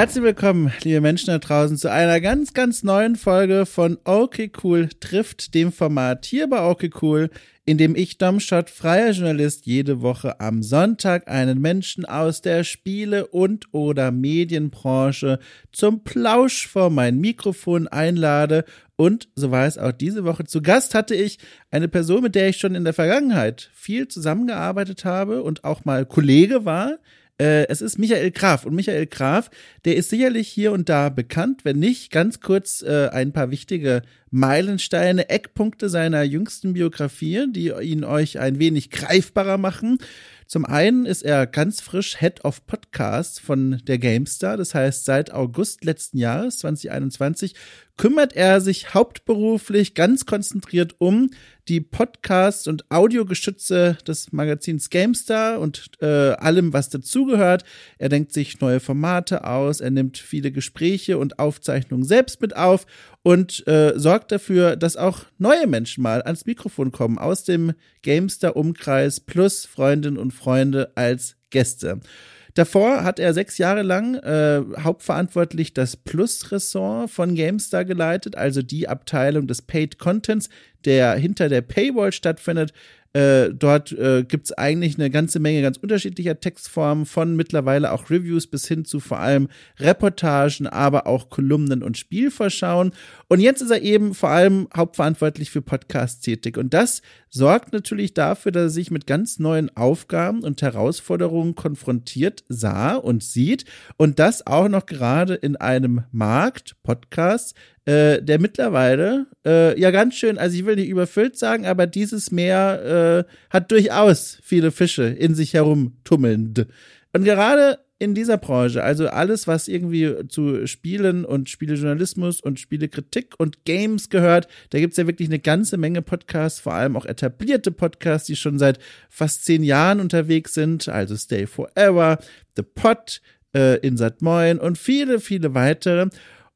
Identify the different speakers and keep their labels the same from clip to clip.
Speaker 1: Herzlich willkommen, liebe Menschen da draußen, zu einer ganz, ganz neuen Folge von Okay Cool trifft dem Format hier bei Okay Cool, in dem ich, Domschott, freier Journalist, jede Woche am Sonntag einen Menschen aus der Spiele- und oder Medienbranche zum Plausch vor mein Mikrofon einlade und so war es auch diese Woche. Zu Gast hatte ich eine Person, mit der ich schon in der Vergangenheit viel zusammengearbeitet habe und auch mal Kollege war. Äh, es ist Michael Graf. Und Michael Graf, der ist sicherlich hier und da bekannt. Wenn nicht, ganz kurz äh, ein paar wichtige Meilensteine, Eckpunkte seiner jüngsten Biografie, die ihn euch ein wenig greifbarer machen. Zum einen ist er ganz frisch Head of Podcasts von der GameStar. Das heißt, seit August letzten Jahres, 2021, kümmert er sich hauptberuflich ganz konzentriert um die Podcasts und Audiogeschütze des Magazins GameStar und äh, allem, was dazugehört. Er denkt sich neue Formate aus, er nimmt viele Gespräche und Aufzeichnungen selbst mit auf und äh, sorgt dafür, dass auch neue Menschen mal ans Mikrofon kommen aus dem Gamester-Umkreis plus Freundinnen und Freunde als Gäste. Davor hat er sechs Jahre lang äh, hauptverantwortlich das Plus-Ressort von GameStar geleitet, also die Abteilung des Paid Contents, der hinter der Paywall stattfindet. Äh, dort äh, gibt es eigentlich eine ganze Menge ganz unterschiedlicher Textformen, von mittlerweile auch Reviews bis hin zu vor allem Reportagen, aber auch Kolumnen und Spielvorschauen. Und jetzt ist er eben vor allem hauptverantwortlich für Podcast-Tätig. Und das sorgt natürlich dafür, dass er sich mit ganz neuen Aufgaben und Herausforderungen konfrontiert sah und sieht. Und das auch noch gerade in einem Markt, Podcasts, äh, der mittlerweile äh, ja ganz schön, also ich will nicht überfüllt sagen, aber dieses Meer äh, hat durchaus viele Fische in sich herumtummelnd. Und gerade in dieser Branche, also alles, was irgendwie zu Spielen und Spielejournalismus und Spielekritik und Games gehört, da gibt's ja wirklich eine ganze Menge Podcasts, vor allem auch etablierte Podcasts, die schon seit fast zehn Jahren unterwegs sind, also Stay Forever, The Pod, äh, Insat Moin und viele, viele weitere.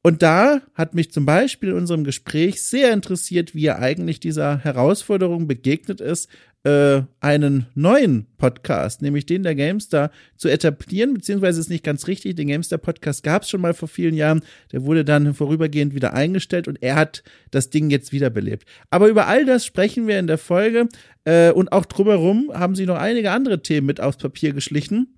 Speaker 1: Und da hat mich zum Beispiel in unserem Gespräch sehr interessiert, wie er eigentlich dieser Herausforderung begegnet ist, äh, einen neuen Podcast, nämlich den der Gamestar, zu etablieren, beziehungsweise ist nicht ganz richtig, den Gamestar Podcast gab es schon mal vor vielen Jahren, der wurde dann vorübergehend wieder eingestellt und er hat das Ding jetzt wiederbelebt. Aber über all das sprechen wir in der Folge äh, und auch drumherum haben sie noch einige andere Themen mit aufs Papier geschlichen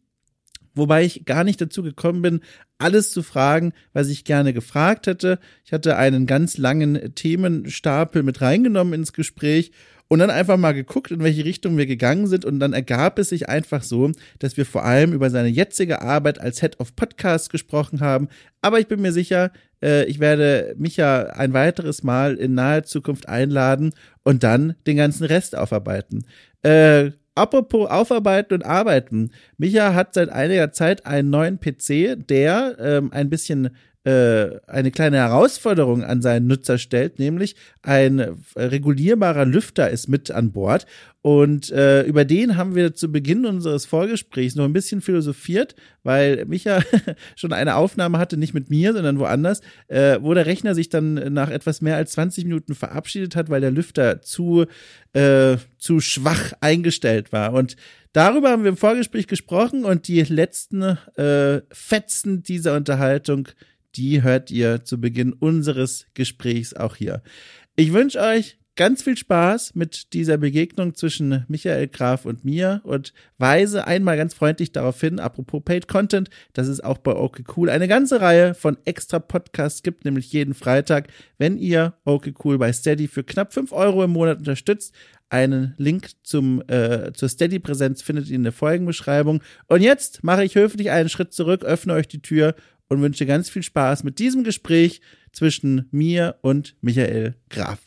Speaker 1: wobei ich gar nicht dazu gekommen bin, alles zu fragen, was ich gerne gefragt hätte. Ich hatte einen ganz langen Themenstapel mit reingenommen ins Gespräch und dann einfach mal geguckt, in welche Richtung wir gegangen sind. Und dann ergab es sich einfach so, dass wir vor allem über seine jetzige Arbeit als Head of Podcast gesprochen haben. Aber ich bin mir sicher, äh, ich werde mich ja ein weiteres Mal in naher Zukunft einladen und dann den ganzen Rest aufarbeiten. Äh, Apropos Aufarbeiten und Arbeiten. Micha hat seit einiger Zeit einen neuen PC, der ähm, ein bisschen äh, eine kleine Herausforderung an seinen Nutzer stellt, nämlich ein regulierbarer Lüfter ist mit an Bord. Und äh, über den haben wir zu Beginn unseres Vorgesprächs noch ein bisschen philosophiert, weil Micha schon eine Aufnahme hatte, nicht mit mir, sondern woanders, äh, wo der Rechner sich dann nach etwas mehr als 20 Minuten verabschiedet hat, weil der Lüfter zu, äh, zu schwach eingestellt war. Und darüber haben wir im Vorgespräch gesprochen und die letzten äh, Fetzen dieser Unterhaltung, die hört ihr zu Beginn unseres Gesprächs auch hier. Ich wünsche euch ganz viel Spaß mit dieser Begegnung zwischen Michael Graf und mir und weise einmal ganz freundlich darauf hin, apropos Paid Content, dass es auch bei OK Cool eine ganze Reihe von extra Podcasts gibt, nämlich jeden Freitag, wenn ihr OK Cool bei Steady für knapp fünf Euro im Monat unterstützt. Einen Link zum, äh, zur Steady-Präsenz findet ihr in der Folgenbeschreibung. Und jetzt mache ich höflich einen Schritt zurück, öffne euch die Tür und wünsche ganz viel Spaß mit diesem Gespräch zwischen mir und Michael Graf.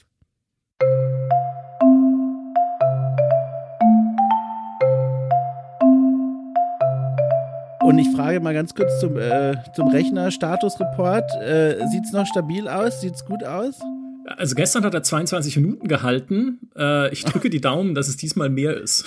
Speaker 1: Und ich frage mal ganz kurz zum, äh, zum Rechner Statusreport. Äh, es noch stabil aus? Sieht es gut aus?
Speaker 2: Also gestern hat er 22 Minuten gehalten. Äh, ich drücke die Daumen, dass es diesmal mehr ist.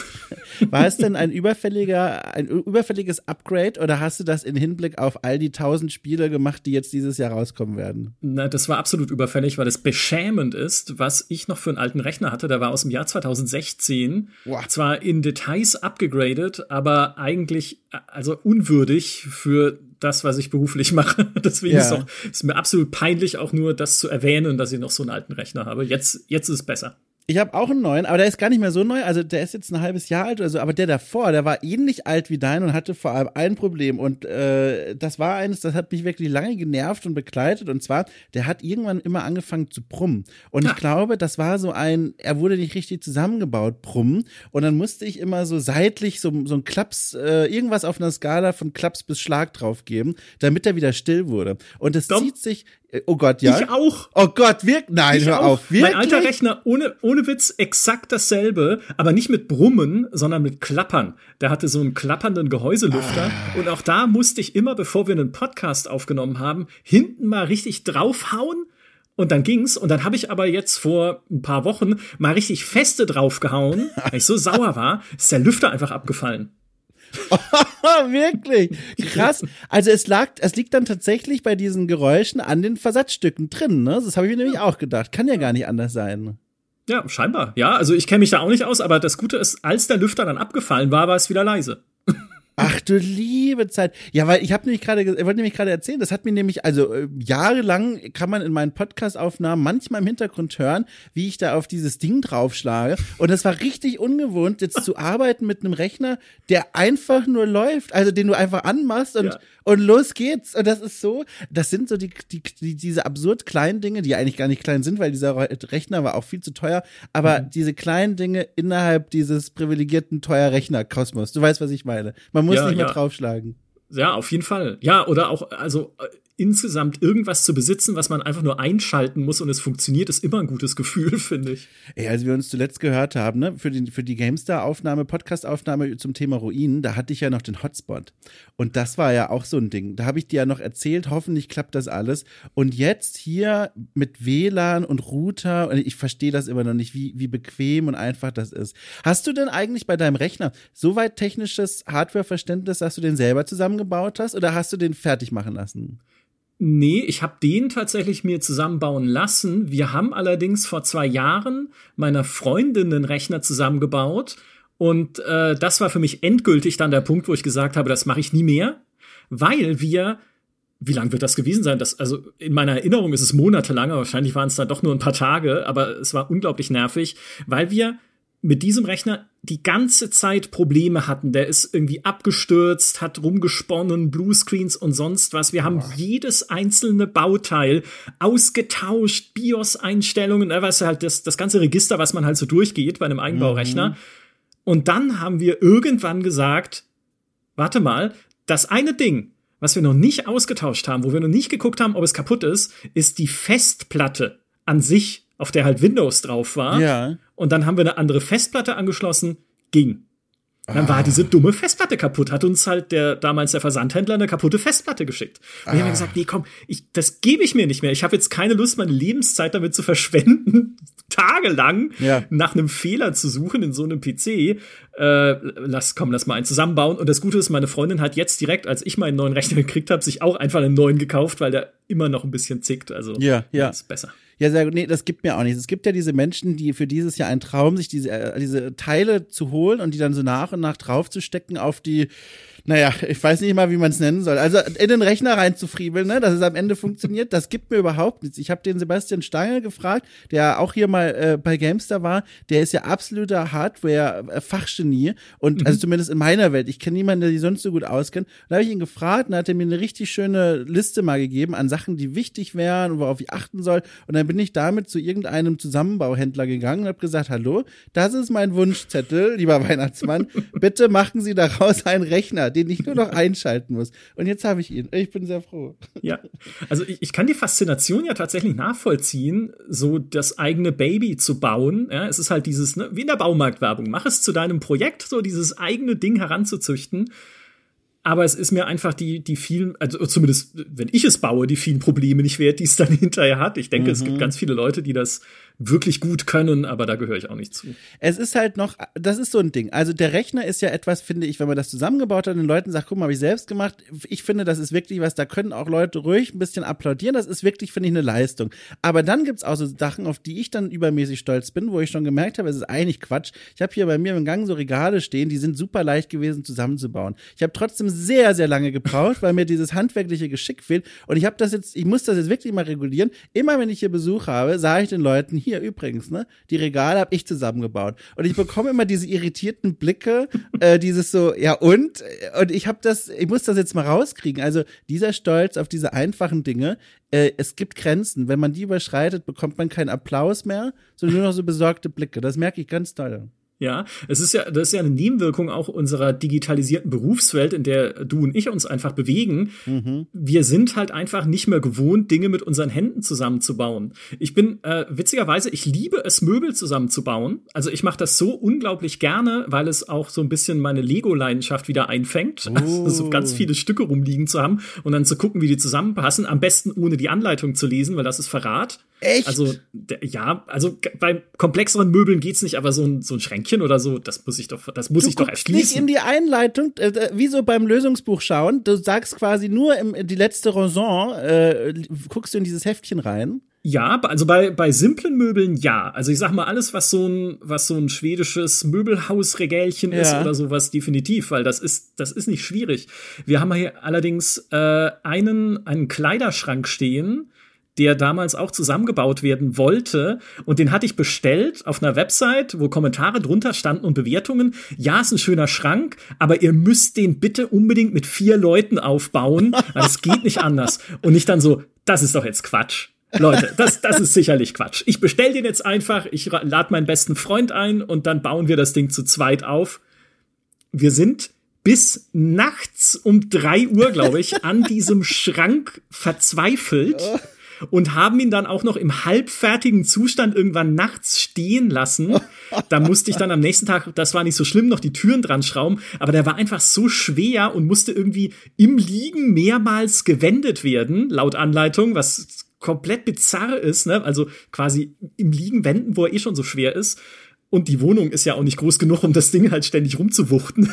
Speaker 1: War es denn ein überfälliger, ein überfälliges Upgrade oder hast du das in Hinblick auf all die tausend Spiele gemacht, die jetzt dieses Jahr rauskommen werden?
Speaker 2: Na, das war absolut überfällig, weil es beschämend ist, was ich noch für einen alten Rechner hatte. Der war aus dem Jahr 2016. Wow. Zwar in Details abgegradet, aber eigentlich also unwürdig für das, was ich beruflich mache. Deswegen ja. ist, auch, ist mir absolut peinlich, auch nur das zu erwähnen, dass ich noch so einen alten Rechner habe. Jetzt, jetzt ist es besser.
Speaker 1: Ich habe auch einen neuen, aber der ist gar nicht mehr so neu. Also der ist jetzt ein halbes Jahr alt oder so, aber der davor, der war ähnlich alt wie dein und hatte vor allem ein Problem. Und äh, das war eines, das hat mich wirklich lange genervt und begleitet. Und zwar, der hat irgendwann immer angefangen zu brummen. Und ich glaube, das war so ein, er wurde nicht richtig zusammengebaut, brummen. Und dann musste ich immer so seitlich so, so ein Klaps, äh, irgendwas auf einer Skala von Klaps bis Schlag drauf geben, damit er wieder still wurde. Und es zieht sich, äh, oh Gott, ja.
Speaker 2: Ich auch.
Speaker 1: Oh Gott, wirkt, nein, ich hör auch. auf.
Speaker 2: Wirklich? Mein alter Rechner, ohne, ohne Witz, exakt dasselbe, aber nicht mit Brummen, sondern mit Klappern. Der hatte so einen klappernden Gehäuselüfter. Ah. Und auch da musste ich immer, bevor wir einen Podcast aufgenommen haben, hinten mal richtig draufhauen. Und dann ging's. Und dann habe ich aber jetzt vor ein paar Wochen mal richtig feste draufgehauen, weil ich so sauer war, ist der Lüfter einfach abgefallen.
Speaker 1: Wirklich? Krass. Also es lag, es liegt dann tatsächlich bei diesen Geräuschen an den Versatzstücken drin, ne? Das habe ich mir nämlich auch gedacht. Kann ja gar nicht anders sein.
Speaker 2: Ja, scheinbar. Ja, also ich kenne mich da auch nicht aus, aber das Gute ist, als der Lüfter dann abgefallen war, war es wieder leise.
Speaker 1: Ach du liebe Zeit. Ja, weil ich habe nämlich gerade, wollte nämlich gerade erzählen, das hat mir nämlich, also äh, jahrelang kann man in meinen Podcast-Aufnahmen manchmal im Hintergrund hören, wie ich da auf dieses Ding draufschlage. Und das war richtig ungewohnt, jetzt zu arbeiten mit einem Rechner, der einfach nur läuft, also den du einfach anmachst und, ja. Und los geht's. Und das ist so, das sind so die, die, die, diese absurd kleinen Dinge, die eigentlich gar nicht klein sind, weil dieser Rechner war auch viel zu teuer, aber mhm. diese kleinen Dinge innerhalb dieses privilegierten teuer Rechner-Kosmos. Du weißt, was ich meine. Man muss ja, nicht mehr ja. draufschlagen.
Speaker 2: Ja, auf jeden Fall. Ja, oder auch, also äh, insgesamt irgendwas zu besitzen, was man einfach nur einschalten muss und es funktioniert, ist immer ein gutes Gefühl, finde ich.
Speaker 1: Ey, als wir uns zuletzt gehört haben, ne, für, den, für die GameStar-Aufnahme, Podcast-Aufnahme zum Thema Ruinen, da hatte ich ja noch den Hotspot. Und das war ja auch so ein Ding. Da habe ich dir ja noch erzählt, hoffentlich klappt das alles. Und jetzt hier mit WLAN und Router, und ich verstehe das immer noch nicht, wie, wie bequem und einfach das ist. Hast du denn eigentlich bei deinem Rechner so weit technisches Hardware-Verständnis, dass du den selber zusammengebaut hast oder hast du den fertig machen lassen?
Speaker 2: Nee, ich habe den tatsächlich mir zusammenbauen lassen. Wir haben allerdings vor zwei Jahren meiner Freundin einen Rechner zusammengebaut. Und äh, das war für mich endgültig dann der Punkt, wo ich gesagt habe, das mache ich nie mehr, weil wir wie lang wird das gewesen sein? Das, also in meiner Erinnerung ist es monatelang, wahrscheinlich waren es dann doch nur ein paar Tage, aber es war unglaublich nervig, weil wir mit diesem Rechner die ganze Zeit Probleme hatten. Der ist irgendwie abgestürzt, hat rumgesponnen, Bluescreens und sonst was. Wir haben oh. jedes einzelne Bauteil ausgetauscht, BIOS-Einstellungen, äh, was halt das, das ganze Register, was man halt so durchgeht bei einem Eigenbaurechner. Mhm. Und dann haben wir irgendwann gesagt, warte mal, das eine Ding, was wir noch nicht ausgetauscht haben, wo wir noch nicht geguckt haben, ob es kaputt ist, ist die Festplatte an sich, auf der halt Windows drauf war. Ja. Und dann haben wir eine andere Festplatte angeschlossen, ging. Dann war ah. diese dumme Festplatte kaputt, hat uns halt der damals der Versandhändler eine kaputte Festplatte geschickt. Und ah. wir haben gesagt, nee, komm, ich, das gebe ich mir nicht mehr. Ich habe jetzt keine Lust, meine Lebenszeit damit zu verschwenden, tagelang ja. nach einem Fehler zu suchen in so einem PC. Äh, lass, komm, lass mal einen zusammenbauen. Und das Gute ist, meine Freundin hat jetzt direkt, als ich meinen neuen Rechner gekriegt habe, sich auch einfach einen neuen gekauft, weil der immer noch ein bisschen zickt. Also
Speaker 1: ja, ja.
Speaker 2: ist besser.
Speaker 1: Ja, sehr gut. Nee, das gibt mir auch nichts. Es gibt ja diese Menschen, die für dieses Jahr ein Traum, sich diese, äh, diese Teile zu holen und die dann so nach und nach draufzustecken auf die naja, ich weiß nicht mal, wie man es nennen soll. Also in den Rechner reinzufriebeln, ne, dass es am Ende funktioniert, das gibt mir überhaupt nichts. Ich habe den Sebastian Stange gefragt, der auch hier mal äh, bei Gamestar war. Der ist ja absoluter Hardware-Fachgenie und mhm. also zumindest in meiner Welt. Ich kenne niemanden, der sich sonst so gut auskennt. Da habe ich ihn gefragt und hat er mir eine richtig schöne Liste mal gegeben an Sachen, die wichtig wären und worauf ich achten soll. Und dann bin ich damit zu irgendeinem Zusammenbauhändler gegangen und habe gesagt, hallo, das ist mein Wunschzettel, lieber Weihnachtsmann. Bitte machen Sie daraus einen Rechner den ich nur noch einschalten muss. Und jetzt habe ich ihn. Ich bin sehr froh.
Speaker 2: Ja, also ich, ich, kann die Faszination ja tatsächlich nachvollziehen, so das eigene Baby zu bauen. Ja, es ist halt dieses, ne, wie in der Baumarktwerbung, mach es zu deinem Projekt, so dieses eigene Ding heranzuzüchten. aber es ist mir einfach die, die vielen, also zumindest wenn ich es baue, die vielen Probleme nicht wert, die es dann hinterher hat. Ich denke, mhm. es gibt mhm. ganz viele Leute, die das wirklich gut können, aber da gehöre ich auch nicht zu.
Speaker 1: Es ist halt noch, das ist so ein Ding. Also der Rechner ist ja etwas, finde ich, wenn man das zusammengebaut hat und den Leuten sagt, guck mal, habe ich selbst gemacht. Ich finde, das ist wirklich was, da können auch Leute ruhig ein bisschen applaudieren. Das ist wirklich, finde ich, eine Leistung. Aber dann gibt's auch so Sachen, auf die ich dann übermäßig stolz bin, wo ich schon gemerkt habe, es ist eigentlich Quatsch. Ich habe hier bei mir im Gang so Regale stehen, die sind super leicht gewesen zusammenzubauen. Ich habe trotzdem sehr, sehr lange gebraucht, weil mir dieses handwerkliche Geschick fehlt. Und ich habe das jetzt, ich muss das jetzt wirklich mal regulieren. Immer wenn ich hier Besuch habe, sage ich den Leuten, hier übrigens, ne, die Regale habe ich zusammengebaut. Und ich bekomme immer diese irritierten Blicke, äh, dieses so, ja und? Und ich habe das, ich muss das jetzt mal rauskriegen. Also dieser Stolz auf diese einfachen Dinge, äh, es gibt Grenzen. Wenn man die überschreitet, bekommt man keinen Applaus mehr, sondern nur noch so besorgte Blicke. Das merke ich ganz toll.
Speaker 2: Ja, es ist ja, das ist ja eine Nebenwirkung auch unserer digitalisierten Berufswelt, in der du und ich uns einfach bewegen. Mhm. Wir sind halt einfach nicht mehr gewohnt, Dinge mit unseren Händen zusammenzubauen. Ich bin äh, witzigerweise, ich liebe es, Möbel zusammenzubauen. Also ich mache das so unglaublich gerne, weil es auch so ein bisschen meine Lego-Leidenschaft wieder einfängt. Oh. Also so ganz viele Stücke rumliegen zu haben und dann zu gucken, wie die zusammenpassen. Am besten ohne die Anleitung zu lesen, weil das ist Verrat.
Speaker 1: Echt?
Speaker 2: Also ja, also bei komplexeren Möbeln geht's nicht, aber so ein, so ein Schränkchen oder so, das muss ich doch, das muss
Speaker 1: du
Speaker 2: ich doch erschließen.
Speaker 1: Nicht in die Einleitung, äh, wie so beim Lösungsbuch schauen. Du sagst quasi nur im, die letzte Raison, äh, guckst du in dieses Heftchen rein.
Speaker 2: Ja, also bei, bei simplen Möbeln ja. Also ich sag mal, alles, was so ein, was so ein schwedisches Möbelhausregälchen ja. ist oder sowas, definitiv, weil das ist, das ist nicht schwierig. Wir haben hier allerdings äh, einen, einen Kleiderschrank stehen, der damals auch zusammengebaut werden wollte. Und den hatte ich bestellt auf einer Website, wo Kommentare drunter standen und Bewertungen. Ja, ist ein schöner Schrank, aber ihr müsst den bitte unbedingt mit vier Leuten aufbauen. Das geht nicht anders. Und nicht dann so, das ist doch jetzt Quatsch. Leute, das, das ist sicherlich Quatsch. Ich bestell den jetzt einfach, ich lade meinen besten Freund ein und dann bauen wir das Ding zu zweit auf. Wir sind bis nachts um drei Uhr, glaube ich, an diesem Schrank verzweifelt und haben ihn dann auch noch im halbfertigen Zustand irgendwann nachts stehen lassen. Da musste ich dann am nächsten Tag, das war nicht so schlimm, noch die Türen dran schrauben, aber der war einfach so schwer und musste irgendwie im Liegen mehrmals gewendet werden, laut Anleitung, was komplett bizarr ist, ne? Also quasi im Liegen wenden, wo er eh schon so schwer ist. Und die Wohnung ist ja auch nicht groß genug, um das Ding halt ständig rumzuwuchten.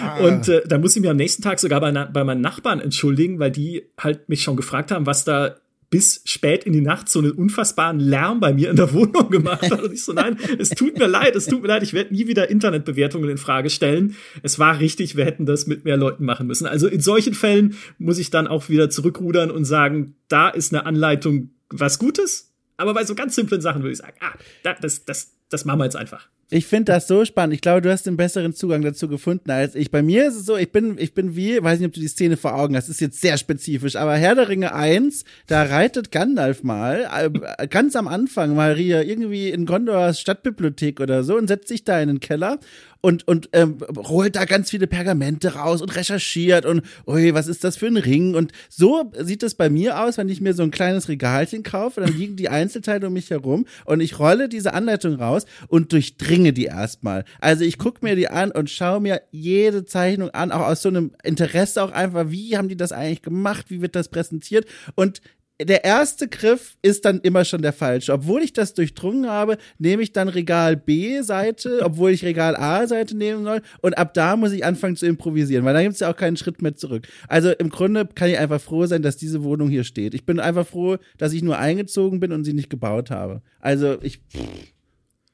Speaker 2: ah. Und äh, da muss ich mir am nächsten Tag sogar bei, bei meinen Nachbarn entschuldigen, weil die halt mich schon gefragt haben, was da bis spät in die Nacht so einen unfassbaren Lärm bei mir in der Wohnung gemacht hat. Und ich so, nein, es tut mir leid, es tut mir leid, ich werde nie wieder Internetbewertungen in Frage stellen. Es war richtig, wir hätten das mit mehr Leuten machen müssen. Also in solchen Fällen muss ich dann auch wieder zurückrudern und sagen, da ist eine Anleitung was Gutes. Aber bei so ganz simplen Sachen würde ich sagen, ah, das, das, das machen wir jetzt einfach.
Speaker 1: Ich finde das so spannend. Ich glaube, du hast den besseren Zugang dazu gefunden als ich. Bei mir ist es so, ich bin, ich bin wie, weiß nicht, ob du die Szene vor Augen hast, ist jetzt sehr spezifisch, aber Herr der Ringe 1, da reitet Gandalf mal, äh, ganz am Anfang hier irgendwie in Gondors Stadtbibliothek oder so und setzt sich da in den Keller und, und ähm, holt da ganz viele Pergamente raus und recherchiert und, ui, was ist das für ein Ring? Und so sieht es bei mir aus, wenn ich mir so ein kleines Regalchen kaufe, dann liegen die Einzelteile um mich herum und ich rolle diese Anleitung raus und durchdringe die erstmal. Also ich gucke mir die an und schaue mir jede Zeichnung an, auch aus so einem Interesse auch einfach, wie haben die das eigentlich gemacht, wie wird das präsentiert und der erste Griff ist dann immer schon der falsche. Obwohl ich das durchdrungen habe, nehme ich dann Regal B-Seite, obwohl ich Regal A-Seite nehmen soll. Und ab da muss ich anfangen zu improvisieren, weil da gibt es ja auch keinen Schritt mehr zurück. Also im Grunde kann ich einfach froh sein, dass diese Wohnung hier steht. Ich bin einfach froh, dass ich nur eingezogen bin und sie nicht gebaut habe. Also ich,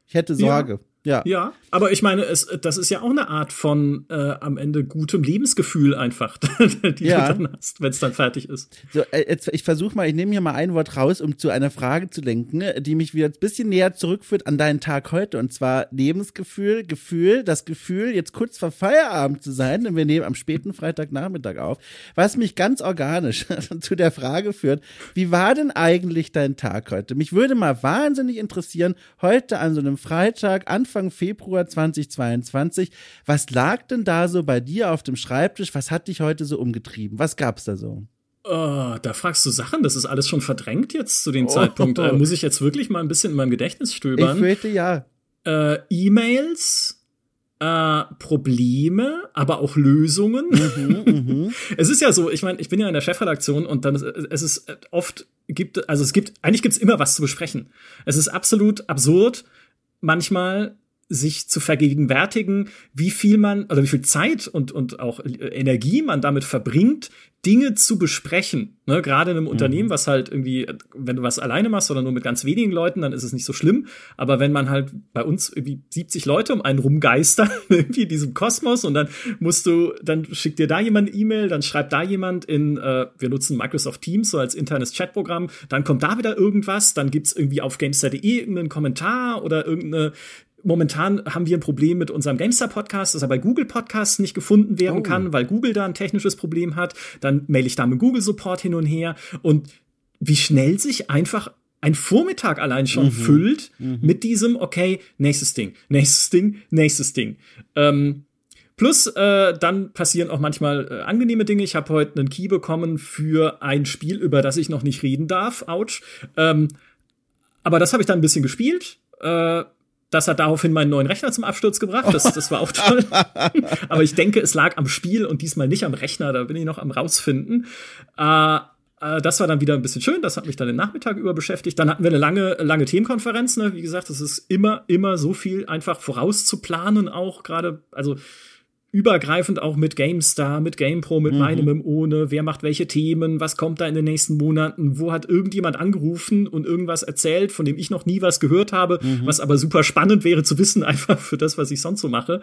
Speaker 1: ich hätte Sorge. Ja. Ja.
Speaker 2: Ja, aber ich meine, es, das ist ja auch eine Art von äh, am Ende gutem Lebensgefühl einfach, die ja. du dann hast, wenn es dann fertig ist.
Speaker 1: So, äh, jetzt, ich versuche mal, ich nehme hier mal ein Wort raus, um zu einer Frage zu lenken, die mich wieder ein bisschen näher zurückführt an deinen Tag heute. Und zwar Lebensgefühl, Gefühl, das Gefühl, jetzt kurz vor Feierabend zu sein, denn wir nehmen am späten Freitagnachmittag auf, was mich ganz organisch zu der Frage führt, wie war denn eigentlich dein Tag heute? Mich würde mal wahnsinnig interessieren, heute an so einem Freitag, Anfang Anfang Februar 2022. Was lag denn da so bei dir auf dem Schreibtisch? Was hat dich heute so umgetrieben? Was gab's da so?
Speaker 2: Oh, da fragst du Sachen, das ist alles schon verdrängt jetzt zu dem oh. Zeitpunkt. Äh, muss ich jetzt wirklich mal ein bisschen in meinem Gedächtnis stöbern?
Speaker 1: Ich fürchte ja.
Speaker 2: Äh, E-Mails, äh, Probleme, aber auch Lösungen. Mhm, es ist ja so, ich meine, ich bin ja in der Chefredaktion und dann ist, es ist oft gibt, also es gibt, eigentlich gibt es immer was zu besprechen. Es ist absolut absurd, manchmal sich zu vergegenwärtigen, wie viel man oder wie viel Zeit und, und auch Energie man damit verbringt, Dinge zu besprechen. Ne, gerade in einem mhm. Unternehmen, was halt irgendwie, wenn du was alleine machst oder nur mit ganz wenigen Leuten, dann ist es nicht so schlimm. Aber wenn man halt bei uns irgendwie 70 Leute um einen rumgeistern, irgendwie in diesem Kosmos und dann musst du, dann schickt dir da jemand eine E-Mail, dann schreibt da jemand in, äh, wir nutzen Microsoft Teams so als internes Chatprogramm, dann kommt da wieder irgendwas, dann gibt's irgendwie auf gamestar.de irgendeinen Kommentar oder irgendeine momentan haben wir ein Problem mit unserem GameStar-Podcast, dass er bei Google Podcasts nicht gefunden werden oh. kann, weil Google da ein technisches Problem hat. Dann mail ich da mit Google Support hin und her. Und wie schnell sich einfach ein Vormittag allein schon mhm. füllt mhm. mit diesem, okay, nächstes Ding, nächstes Ding, nächstes Ding. Ähm, plus, äh, dann passieren auch manchmal äh, angenehme Dinge. Ich habe heute einen Key bekommen für ein Spiel, über das ich noch nicht reden darf. Autsch. Ähm, aber das habe ich dann ein bisschen gespielt. Äh, das hat daraufhin meinen neuen Rechner zum Absturz gebracht. Das, das war auch toll. Aber ich denke, es lag am Spiel und diesmal nicht am Rechner. Da bin ich noch am rausfinden. Äh, äh, das war dann wieder ein bisschen schön. Das hat mich dann den Nachmittag über beschäftigt. Dann hatten wir eine lange, lange Themenkonferenz. Ne? Wie gesagt, es ist immer, immer so viel einfach vorauszuplanen auch gerade. Also übergreifend auch mit GameStar, mit GamePro, mit mhm. meinem ohne, wer macht welche Themen, was kommt da in den nächsten Monaten, wo hat irgendjemand angerufen und irgendwas erzählt, von dem ich noch nie was gehört habe, mhm. was aber super spannend wäre zu wissen, einfach für das, was ich sonst so mache.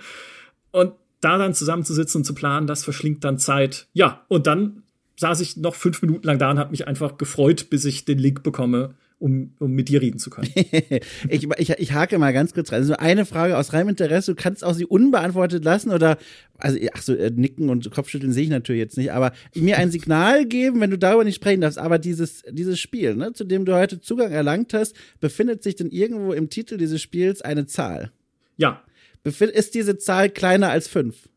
Speaker 2: Und da dann zusammenzusitzen und zu planen, das verschlingt dann Zeit. Ja, und dann saß ich noch fünf Minuten lang da und habe mich einfach gefreut, bis ich den Link bekomme um, um mit dir reden zu können.
Speaker 1: ich, ich, ich hake mal ganz kurz rein. Also eine Frage aus reinem Interesse, du kannst auch sie unbeantwortet lassen oder, also, ach so, äh, nicken und Kopfschütteln sehe ich natürlich jetzt nicht, aber mir ein Signal geben, wenn du darüber nicht sprechen darfst. Aber dieses, dieses Spiel, ne, zu dem du heute Zugang erlangt hast, befindet sich denn irgendwo im Titel dieses Spiels eine Zahl?
Speaker 2: Ja.
Speaker 1: Befind, ist diese Zahl kleiner als fünf?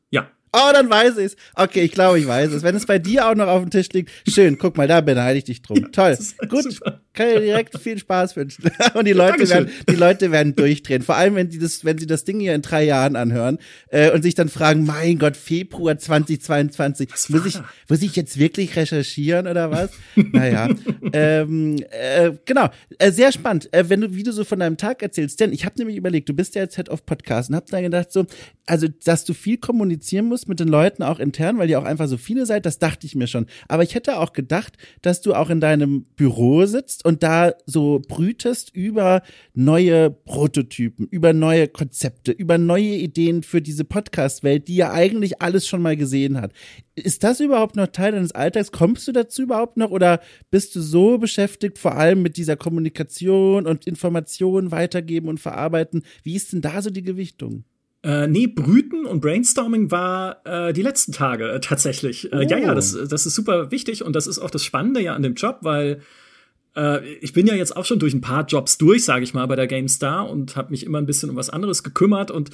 Speaker 1: Oh, dann weiß ich's. Okay, ich glaube, ich weiß es. Wenn es bei dir auch noch auf dem Tisch liegt, schön, guck mal, da beneide ich dich drum. Ja, Toll. Gut. Super. Kann dir direkt viel Spaß wünschen. Und die Leute ja, werden, die Leute werden durchdrehen. Vor allem, wenn sie das, wenn sie das Ding hier in drei Jahren anhören, äh, und sich dann fragen, mein Gott, Februar 2022, muss ich, muss ich jetzt wirklich recherchieren oder was? naja, ähm, äh, genau. Äh, sehr spannend, äh, wenn du, wie du so von deinem Tag erzählst. Denn ich habe nämlich überlegt, du bist ja jetzt Head of Podcast und hab dann gedacht so, also, dass du viel kommunizieren musst mit den Leuten auch intern, weil ihr auch einfach so viele seid, das dachte ich mir schon. Aber ich hätte auch gedacht, dass du auch in deinem Büro sitzt und da so brütest über neue Prototypen, über neue Konzepte, über neue Ideen für diese Podcast-Welt, die ja eigentlich alles schon mal gesehen hat. Ist das überhaupt noch Teil deines Alltags? Kommst du dazu überhaupt noch oder bist du so beschäftigt, vor allem mit dieser Kommunikation und Informationen weitergeben und verarbeiten? Wie ist denn da so die Gewichtung?
Speaker 2: Äh, nee, Brüten und Brainstorming war äh, die letzten Tage äh, tatsächlich. Oh. Ja, ja, das, das ist super wichtig und das ist auch das Spannende ja an dem Job, weil äh, ich bin ja jetzt auch schon durch ein paar Jobs durch, sage ich mal, bei der GameStar und habe mich immer ein bisschen um was anderes gekümmert und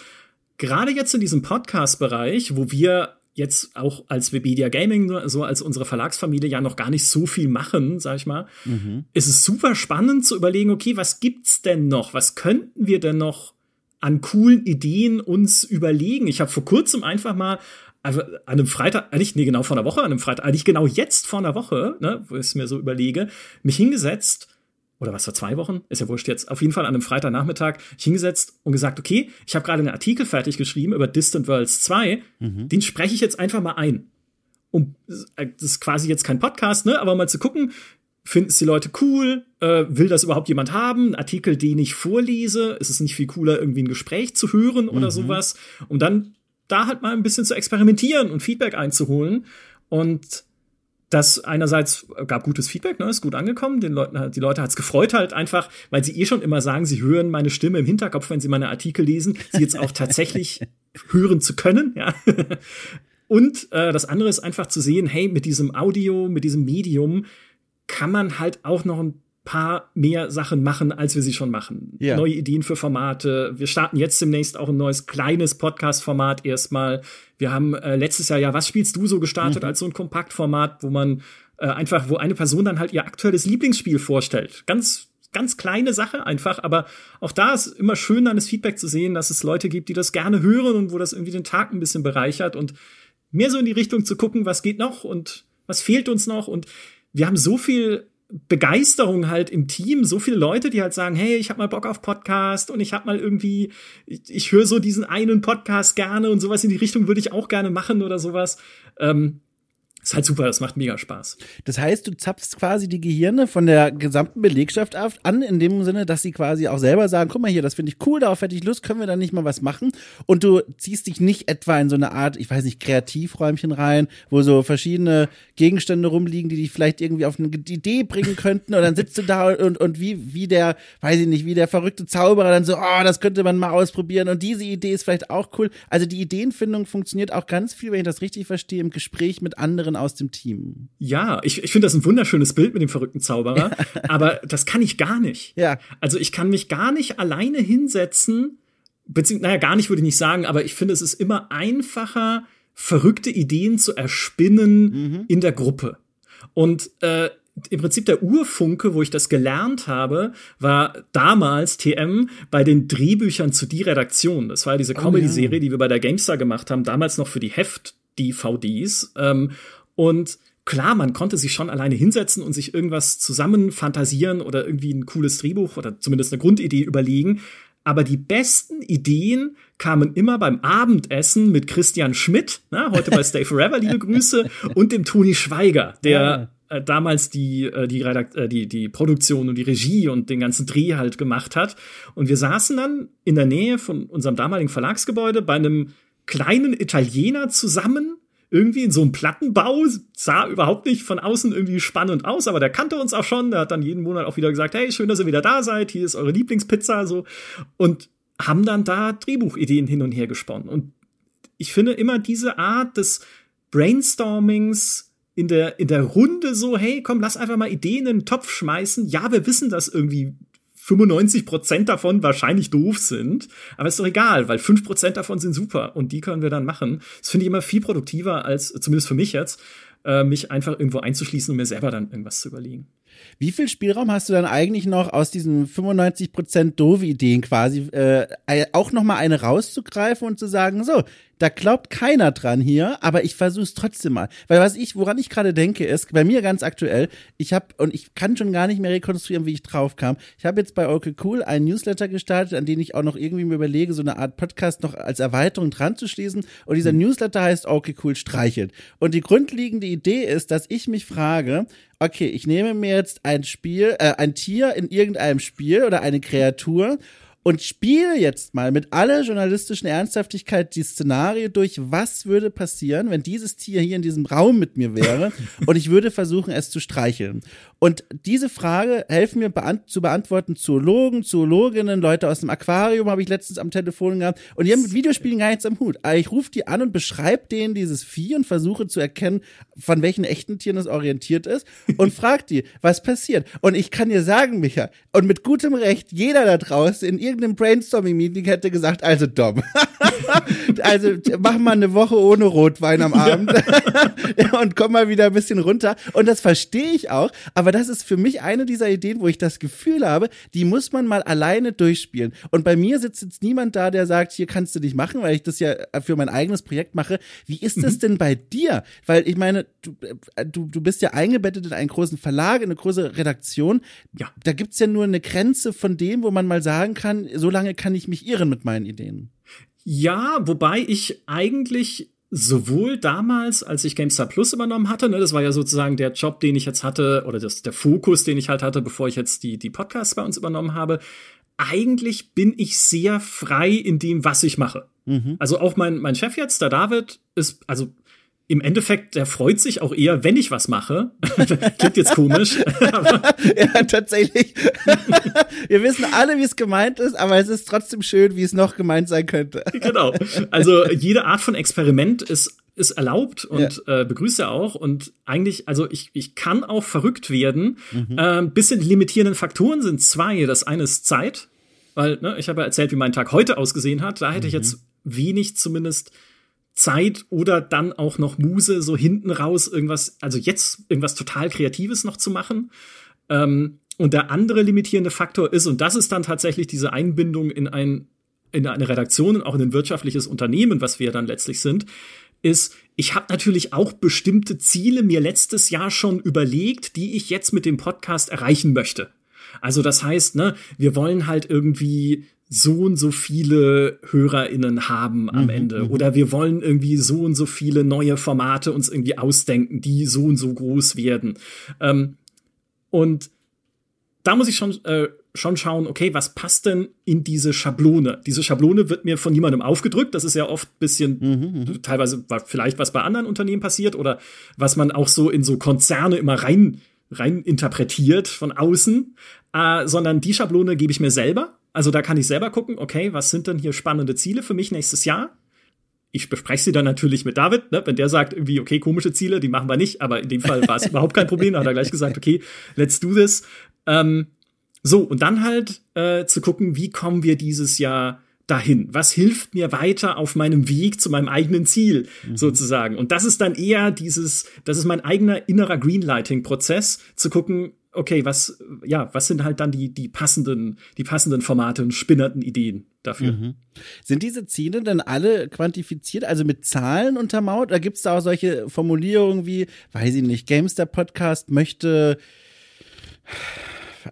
Speaker 2: gerade jetzt in diesem Podcast-Bereich, wo wir jetzt auch als Webedia Gaming, so als unsere Verlagsfamilie ja noch gar nicht so viel machen, sag ich mal, mhm. ist es super spannend zu überlegen, okay, was gibt's denn noch? Was könnten wir denn noch an coolen Ideen uns überlegen. Ich habe vor kurzem einfach mal also an einem Freitag, eigentlich, nee, genau vor einer Woche, an einem Freitag, eigentlich genau jetzt vor einer Woche, ne, wo ich es mir so überlege, mich hingesetzt, oder was vor zwei Wochen, ist ja wurscht jetzt, auf jeden Fall an einem Freitagnachmittag, mich hingesetzt und gesagt, okay, ich habe gerade einen Artikel fertig geschrieben über Distant Worlds 2, mhm. den spreche ich jetzt einfach mal ein. Und äh, das ist quasi jetzt kein Podcast, ne, aber mal zu gucken, Finden es die Leute cool? Äh, will das überhaupt jemand haben? Ein Artikel, den ich vorlese? Ist es nicht viel cooler, irgendwie ein Gespräch zu hören oder mhm. sowas? Um dann da halt mal ein bisschen zu experimentieren und Feedback einzuholen. Und das einerseits gab gutes Feedback, ne, ist gut angekommen. Den Leuten, die Leute hat's gefreut halt einfach, weil sie eh schon immer sagen, sie hören meine Stimme im Hinterkopf, wenn sie meine Artikel lesen, sie jetzt auch tatsächlich hören zu können, ja. Und äh, das andere ist einfach zu sehen, hey, mit diesem Audio, mit diesem Medium kann man halt auch noch ein paar mehr Sachen machen, als wir sie schon machen. Ja. Neue Ideen für Formate. Wir starten jetzt demnächst auch ein neues kleines Podcast-Format erstmal. Wir haben äh, letztes Jahr ja, was spielst du so gestartet mhm. als so ein Kompaktformat, wo man äh, einfach, wo eine Person dann halt ihr aktuelles Lieblingsspiel vorstellt. Ganz ganz kleine Sache einfach, aber auch da ist immer schön, dann das Feedback zu sehen, dass es Leute gibt, die das gerne hören und wo das irgendwie den Tag ein bisschen bereichert und mehr so in die Richtung zu gucken, was geht noch und was fehlt uns noch und wir haben so viel Begeisterung halt im Team, so viele Leute, die halt sagen, hey, ich habe mal Bock auf Podcast und ich habe mal irgendwie, ich, ich höre so diesen einen Podcast gerne und sowas in die Richtung würde ich auch gerne machen oder sowas. Ähm, ist halt super, das macht mega Spaß.
Speaker 1: Das heißt, du zapfst quasi die Gehirne von der gesamten Belegschaft an, in dem Sinne, dass sie quasi auch selber sagen, guck mal hier, das finde ich cool, darauf hätte ich Lust, können wir da nicht mal was machen? Und du ziehst dich nicht etwa in so eine Art, ich weiß nicht, Kreativräumchen rein, wo so verschiedene Gegenstände rumliegen, die dich vielleicht irgendwie auf eine Idee bringen könnten und dann sitzt du da und, und wie, wie der, weiß ich nicht, wie der verrückte Zauberer dann so, oh, das könnte man mal ausprobieren und diese Idee ist vielleicht auch cool. Also die Ideenfindung funktioniert auch ganz viel, wenn ich das richtig verstehe, im Gespräch mit anderen anderen aus dem Team.
Speaker 2: Ja, ich, ich finde das ein wunderschönes Bild mit dem verrückten Zauberer, aber das kann ich gar nicht.
Speaker 1: Ja.
Speaker 2: Also ich kann mich gar nicht alleine hinsetzen, beziehungsweise, naja, gar nicht würde ich nicht sagen, aber ich finde, es ist immer einfacher, verrückte Ideen zu erspinnen mhm. in der Gruppe. Und äh, im Prinzip der Urfunke, wo ich das gelernt habe, war damals TM bei den Drehbüchern zu die Redaktion. Das war diese Comedy-Serie, oh, ja. die wir bei der GameStar gemacht haben, damals noch für die Heft-DVDs. Ähm, und klar, man konnte sich schon alleine hinsetzen und sich irgendwas zusammen fantasieren oder irgendwie ein cooles Drehbuch oder zumindest eine Grundidee überlegen. Aber die besten Ideen kamen immer beim Abendessen mit Christian Schmidt, na, heute bei Stay Forever, liebe Grüße, und dem Toni Schweiger, der äh, damals die, äh, die, Redakt äh, die, die Produktion und die Regie und den ganzen Dreh halt gemacht hat. Und wir saßen dann in der Nähe von unserem damaligen Verlagsgebäude bei einem kleinen Italiener zusammen irgendwie in so einem Plattenbau, sah überhaupt nicht von außen irgendwie spannend aus, aber der kannte uns auch schon, der hat dann jeden Monat auch wieder gesagt, hey, schön, dass ihr wieder da seid, hier ist eure Lieblingspizza, so. Und haben dann da Drehbuchideen hin und her gesponnen. Und ich finde immer diese Art des Brainstormings in der, in der Runde so, hey, komm, lass einfach mal Ideen in den Topf schmeißen. Ja, wir wissen, dass irgendwie 95 Prozent davon wahrscheinlich doof sind, aber ist doch egal, weil 5 Prozent davon sind super und die können wir dann machen. Das finde ich immer viel produktiver als, zumindest für mich jetzt, äh, mich einfach irgendwo einzuschließen und mir selber dann irgendwas zu überlegen.
Speaker 1: Wie viel Spielraum hast du dann eigentlich noch aus diesen 95% doofe Ideen quasi äh, auch noch mal eine rauszugreifen und zu sagen, so, da glaubt keiner dran hier, aber ich versuche es trotzdem mal. Weil was ich, woran ich gerade denke, ist, bei mir ganz aktuell, ich habe, und ich kann schon gar nicht mehr rekonstruieren, wie ich drauf kam. Ich habe jetzt bei Okay Cool einen Newsletter gestartet, an den ich auch noch irgendwie mir überlege, so eine Art Podcast noch als Erweiterung dran zu schließen. Und dieser mhm. Newsletter heißt Okay Cool streichelt. Und die grundlegende Idee ist, dass ich mich frage, okay, ich nehme mir jetzt ein Spiel, äh, ein Tier in irgendeinem Spiel oder eine Kreatur und spiele jetzt mal mit aller journalistischen Ernsthaftigkeit die Szenario durch, was würde passieren, wenn dieses Tier hier in diesem Raum mit mir wäre und ich würde versuchen, es zu streicheln. Und diese Frage helfen mir beant zu beantworten Zoologen, Zoologinnen, Leute aus dem Aquarium habe ich letztens am Telefon gehabt und die haben mit Videospielen gar nichts am Hut. Aber ich rufe die an und beschreibe denen dieses Vieh und versuche zu erkennen, von welchen echten Tieren es orientiert ist und frag die, was passiert. Und ich kann dir sagen, Micha, und mit gutem Recht, jeder da draußen in irgendeinem Brainstorming-Meeting hätte gesagt, also Dom, also mach mal eine Woche ohne Rotwein am Abend und komm mal wieder ein bisschen runter. Und das verstehe ich auch, aber das ist für mich eine dieser Ideen, wo ich das Gefühl habe, die muss man mal alleine durchspielen. Und bei mir sitzt jetzt niemand da, der sagt, hier kannst du dich machen, weil ich das ja für mein eigenes Projekt mache. Wie ist das mhm. denn bei dir? Weil ich meine, du, äh, du, du bist ja eingebettet in einen großen Verlag, in eine große Redaktion. Ja. Da gibt's ja nur eine Grenze von dem, wo man mal sagen kann, so lange kann ich mich irren mit meinen Ideen.
Speaker 2: Ja, wobei ich eigentlich sowohl damals, als ich GameStar Plus übernommen hatte, ne, das war ja sozusagen der Job, den ich jetzt hatte, oder das, der Fokus, den ich halt hatte, bevor ich jetzt die, die Podcasts bei uns übernommen habe. Eigentlich bin ich sehr frei in dem, was ich mache. Mhm. Also auch mein, mein Chef jetzt, der David, ist, also im Endeffekt, der freut sich auch eher, wenn ich was mache. Klingt jetzt komisch.
Speaker 1: ja, tatsächlich. Wir wissen alle, wie es gemeint ist, aber es ist trotzdem schön, wie es noch gemeint sein könnte.
Speaker 2: genau. Also jede Art von Experiment ist ist erlaubt und ja. äh, begrüße auch und eigentlich also ich ich kann auch verrückt werden. Mhm. Äh, bisschen limitierenden Faktoren sind zwei. Das eine ist Zeit, weil ne, ich habe ja erzählt, wie mein Tag heute ausgesehen hat. Da hätte mhm. ich jetzt wenig zumindest Zeit oder dann auch noch Muse, so hinten raus irgendwas, also jetzt irgendwas total Kreatives noch zu machen. Ähm, und der andere limitierende Faktor ist, und das ist dann tatsächlich diese Einbindung in ein in eine Redaktion und auch in ein wirtschaftliches Unternehmen, was wir dann letztlich sind, ist, ich habe natürlich auch bestimmte Ziele mir letztes Jahr schon überlegt, die ich jetzt mit dem Podcast erreichen möchte. Also das heißt, ne, wir wollen halt irgendwie so und so viele HörerInnen haben am mhm, Ende. Mhm. Oder wir wollen irgendwie so und so viele neue Formate uns irgendwie ausdenken, die so und so groß werden. Ähm, und da muss ich schon, äh, schon schauen, okay, was passt denn in diese Schablone? Diese Schablone wird mir von niemandem aufgedrückt. Das ist ja oft bisschen, mhm, mhm. teilweise vielleicht was bei anderen Unternehmen passiert oder was man auch so in so Konzerne immer rein, rein interpretiert von außen. Äh, sondern die Schablone gebe ich mir selber also da kann ich selber gucken, okay, was sind denn hier spannende Ziele für mich nächstes Jahr? Ich bespreche sie dann natürlich mit David, ne? wenn der sagt irgendwie, okay, komische Ziele, die machen wir nicht, aber in dem Fall war es überhaupt kein Problem, da hat er gleich gesagt, okay, let's do this. Ähm, so, und dann halt äh, zu gucken, wie kommen wir dieses Jahr dahin? Was hilft mir weiter auf meinem Weg zu meinem eigenen Ziel mhm. sozusagen? Und das ist dann eher dieses, das ist mein eigener innerer Greenlighting-Prozess, zu gucken, okay, was, ja, was sind halt dann die, die passenden, die passenden Formate und spinnerten Ideen dafür? Mhm.
Speaker 1: Sind diese Ziele denn alle quantifiziert, also mit Zahlen untermauert? Oder gibt es da auch solche Formulierungen wie, weiß ich nicht, Gamester Podcast möchte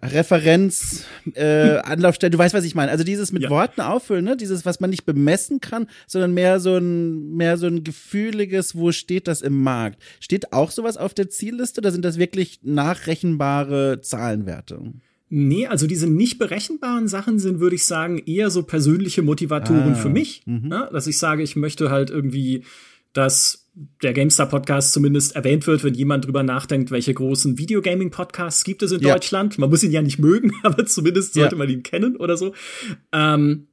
Speaker 1: Referenz, äh, Anlaufstelle, du weißt, was ich meine. Also dieses mit ja. Worten auffüllen, ne? Dieses, was man nicht bemessen kann, sondern mehr so ein, mehr so ein gefühliges, wo steht das im Markt? Steht auch sowas auf der Zielliste oder sind das wirklich nachrechenbare Zahlenwerte?
Speaker 2: Nee, also diese nicht berechenbaren Sachen sind, würde ich sagen, eher so persönliche Motivatoren ah, für mich. Mhm. Ne? Dass ich sage, ich möchte halt irgendwie, dass der GameStar-Podcast zumindest erwähnt wird, wenn jemand drüber nachdenkt, welche großen Videogaming-Podcasts gibt es in ja. Deutschland. Man muss ihn ja nicht mögen, aber zumindest sollte ja. man ihn kennen oder so. Ähm,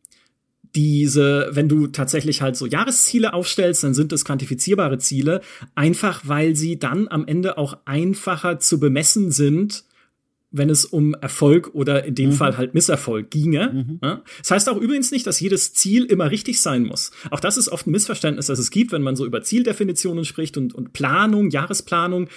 Speaker 2: diese, wenn du tatsächlich halt so Jahresziele aufstellst, dann sind es quantifizierbare Ziele, einfach weil sie dann am Ende auch einfacher zu bemessen sind wenn es um Erfolg oder in dem mhm. Fall halt Misserfolg ginge. Mhm. Ja? Das heißt auch übrigens nicht, dass jedes Ziel immer richtig sein muss. Auch das ist oft ein Missverständnis, das es gibt, wenn man so über Zieldefinitionen spricht und, und Planung, Jahresplanung.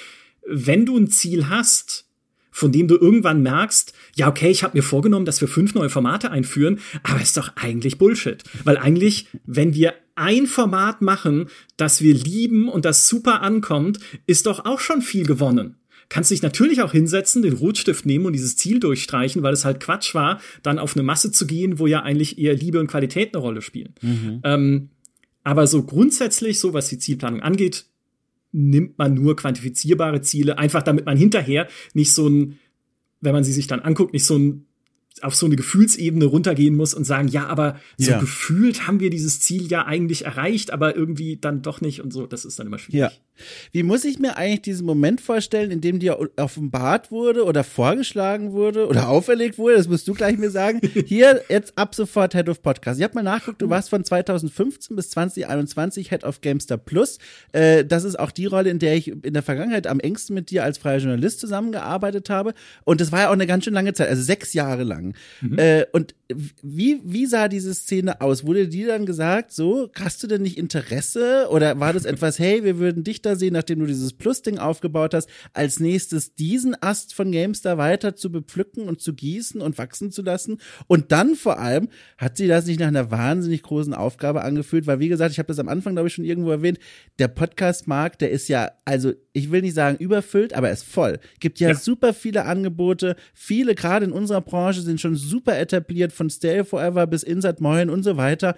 Speaker 2: Wenn du ein Ziel hast, von dem du irgendwann merkst, ja, okay, ich habe mir vorgenommen, dass wir fünf neue Formate einführen, aber ist doch eigentlich Bullshit. Weil eigentlich, wenn wir ein Format machen, das wir lieben und das super ankommt, ist doch auch schon viel gewonnen kannst dich natürlich auch hinsetzen, den Rotstift nehmen und dieses Ziel durchstreichen, weil es halt Quatsch war, dann auf eine Masse zu gehen, wo ja eigentlich eher Liebe und Qualität eine Rolle spielen. Mhm. Ähm, aber so grundsätzlich, so was die Zielplanung angeht, nimmt man nur quantifizierbare Ziele, einfach damit man hinterher nicht so ein, wenn man sie sich dann anguckt, nicht so ein auf so eine Gefühlsebene runtergehen muss und sagen, ja, aber so ja. gefühlt haben wir dieses Ziel ja eigentlich erreicht, aber irgendwie dann doch nicht und so, das ist dann immer schwierig. Ja.
Speaker 1: Wie muss ich mir eigentlich diesen Moment vorstellen, in dem dir offenbart wurde oder vorgeschlagen wurde oder auferlegt wurde, das musst du gleich mir sagen, hier jetzt ab sofort Head of Podcast. Ich habe mal nachgeguckt, du warst von 2015 bis 2021 Head of Gamestar Plus. Äh, das ist auch die Rolle, in der ich in der Vergangenheit am engsten mit dir als freier Journalist zusammengearbeitet habe und das war ja auch eine ganz schön lange Zeit, also sechs Jahre lang. Mhm. Äh, und wie, wie sah diese Szene aus? Wurde dir dann gesagt, so, hast du denn nicht Interesse? Oder war das etwas, hey, wir würden dich da sehen, nachdem du dieses Plus-Ding aufgebaut hast, als nächstes diesen Ast von GameStar weiter zu bepflücken und zu gießen und wachsen zu lassen? Und dann vor allem, hat sie das nicht nach einer wahnsinnig großen Aufgabe angefühlt? Weil, wie gesagt, ich habe das am Anfang, glaube ich, schon irgendwo erwähnt, der Podcast-Markt, der ist ja, also, ich will nicht sagen überfüllt, aber er ist voll. Gibt ja, ja. super viele Angebote. Viele, gerade in unserer Branche, sind schon super etabliert, von Stay Forever bis Insert Moin und so weiter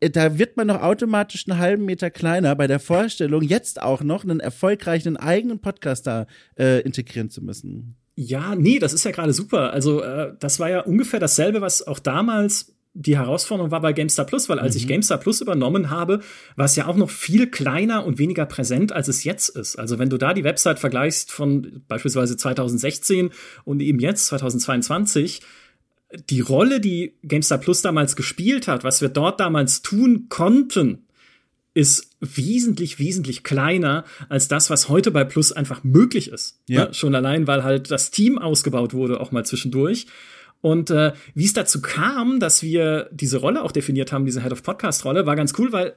Speaker 1: da wird man noch automatisch einen halben Meter kleiner bei der Vorstellung, jetzt auch noch einen erfolgreichen eigenen Podcast da äh, integrieren zu müssen.
Speaker 2: Ja, nee, das ist ja gerade super. Also, äh, das war ja ungefähr dasselbe, was auch damals die Herausforderung war bei GameStar Plus, weil als mhm. ich GameStar Plus übernommen habe, war es ja auch noch viel kleiner und weniger präsent, als es jetzt ist. Also wenn du da die Website vergleichst von beispielsweise 2016 und eben jetzt 2022, die Rolle, die GameStar Plus damals gespielt hat, was wir dort damals tun konnten, ist wesentlich, wesentlich kleiner als das, was heute bei Plus einfach möglich ist. Ja. ja schon allein, weil halt das Team ausgebaut wurde, auch mal zwischendurch. Und äh, wie es dazu kam, dass wir diese Rolle auch definiert haben, diese Head of Podcast Rolle, war ganz cool, weil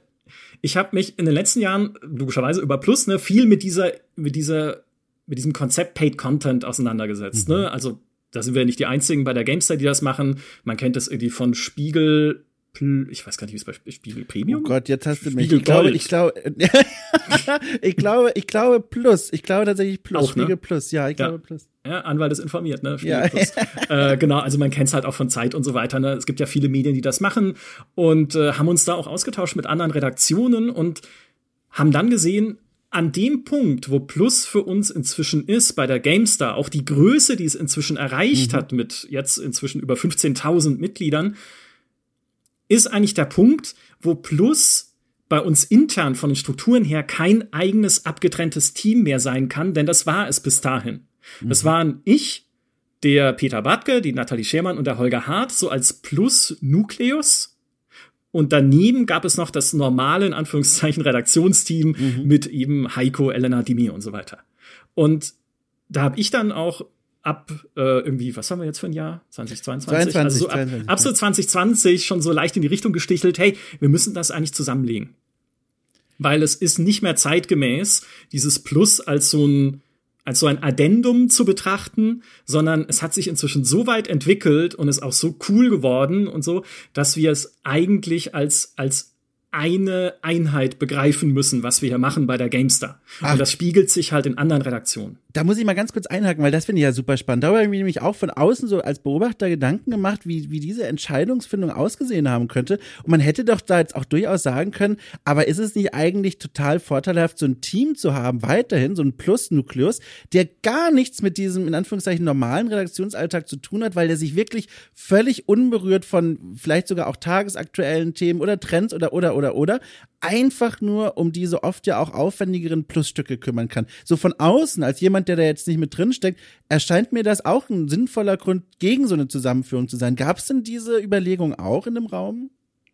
Speaker 2: ich habe mich in den letzten Jahren logischerweise über Plus ne viel mit dieser mit dieser mit diesem Konzept Paid Content auseinandergesetzt. Ne? Mhm. Ne? Also da sind wir nicht die einzigen bei der Gamestar, die das machen. Man kennt das irgendwie von Spiegel, ich weiß gar nicht, wie es bei Spiegel Premium.
Speaker 1: Oh Gott, jetzt hast du mich. Ich glaube, ich glaube, ich glaube, ich glaube Plus. Ich glaube tatsächlich Plus. Auch, ne? Spiegel Plus. Ja, ich ja. glaube Plus.
Speaker 2: Ja, Anwalt ist informiert, ne? Spiegel ja. Plus. äh, genau, also man kennt es halt auch von Zeit und so weiter. Ne? Es gibt ja viele Medien, die das machen und äh, haben uns da auch ausgetauscht mit anderen Redaktionen und haben dann gesehen, an dem Punkt, wo Plus für uns inzwischen ist, bei der GameStar, auch die Größe, die es inzwischen erreicht mhm. hat, mit jetzt inzwischen über 15.000 Mitgliedern, ist eigentlich der Punkt, wo Plus bei uns intern von den Strukturen her kein eigenes abgetrenntes Team mehr sein kann, denn das war es bis dahin. Mhm. Das waren ich, der Peter Bartke, die Nathalie Schermann und der Holger Hart, so als Plus-Nukleus. Und daneben gab es noch das normale, in Anführungszeichen, Redaktionsteam mhm. mit eben Heiko, Elena, Dimi und so weiter. Und da habe ich dann auch ab äh, irgendwie, was haben wir jetzt für ein Jahr? 2022? 22, also so ab, 22, ab so 2020 schon so leicht in die Richtung gestichelt, hey, wir müssen das eigentlich zusammenlegen. Weil es ist nicht mehr zeitgemäß, dieses Plus als so ein als so ein Addendum zu betrachten, sondern es hat sich inzwischen so weit entwickelt und ist auch so cool geworden und so, dass wir es eigentlich als, als eine Einheit begreifen müssen, was wir hier machen bei der GameStar. Ach. Und das spiegelt sich halt in anderen Redaktionen.
Speaker 1: Da muss ich mal ganz kurz einhaken, weil das finde ich ja super spannend. Da habe ich nämlich auch von außen so als Beobachter Gedanken gemacht, wie, wie diese Entscheidungsfindung ausgesehen haben könnte. Und man hätte doch da jetzt auch durchaus sagen können, aber ist es nicht eigentlich total vorteilhaft, so ein Team zu haben, weiterhin, so ein Plus-Nukleus, der gar nichts mit diesem, in Anführungszeichen, normalen Redaktionsalltag zu tun hat, weil der sich wirklich völlig unberührt von vielleicht sogar auch tagesaktuellen Themen oder Trends oder, oder oder oder einfach nur um diese oft ja auch aufwendigeren Plusstücke kümmern kann. So von außen, als jemand, der da jetzt nicht mit drin steckt, erscheint mir das auch ein sinnvoller Grund, gegen so eine Zusammenführung zu sein. Gab es denn diese Überlegung auch in dem Raum?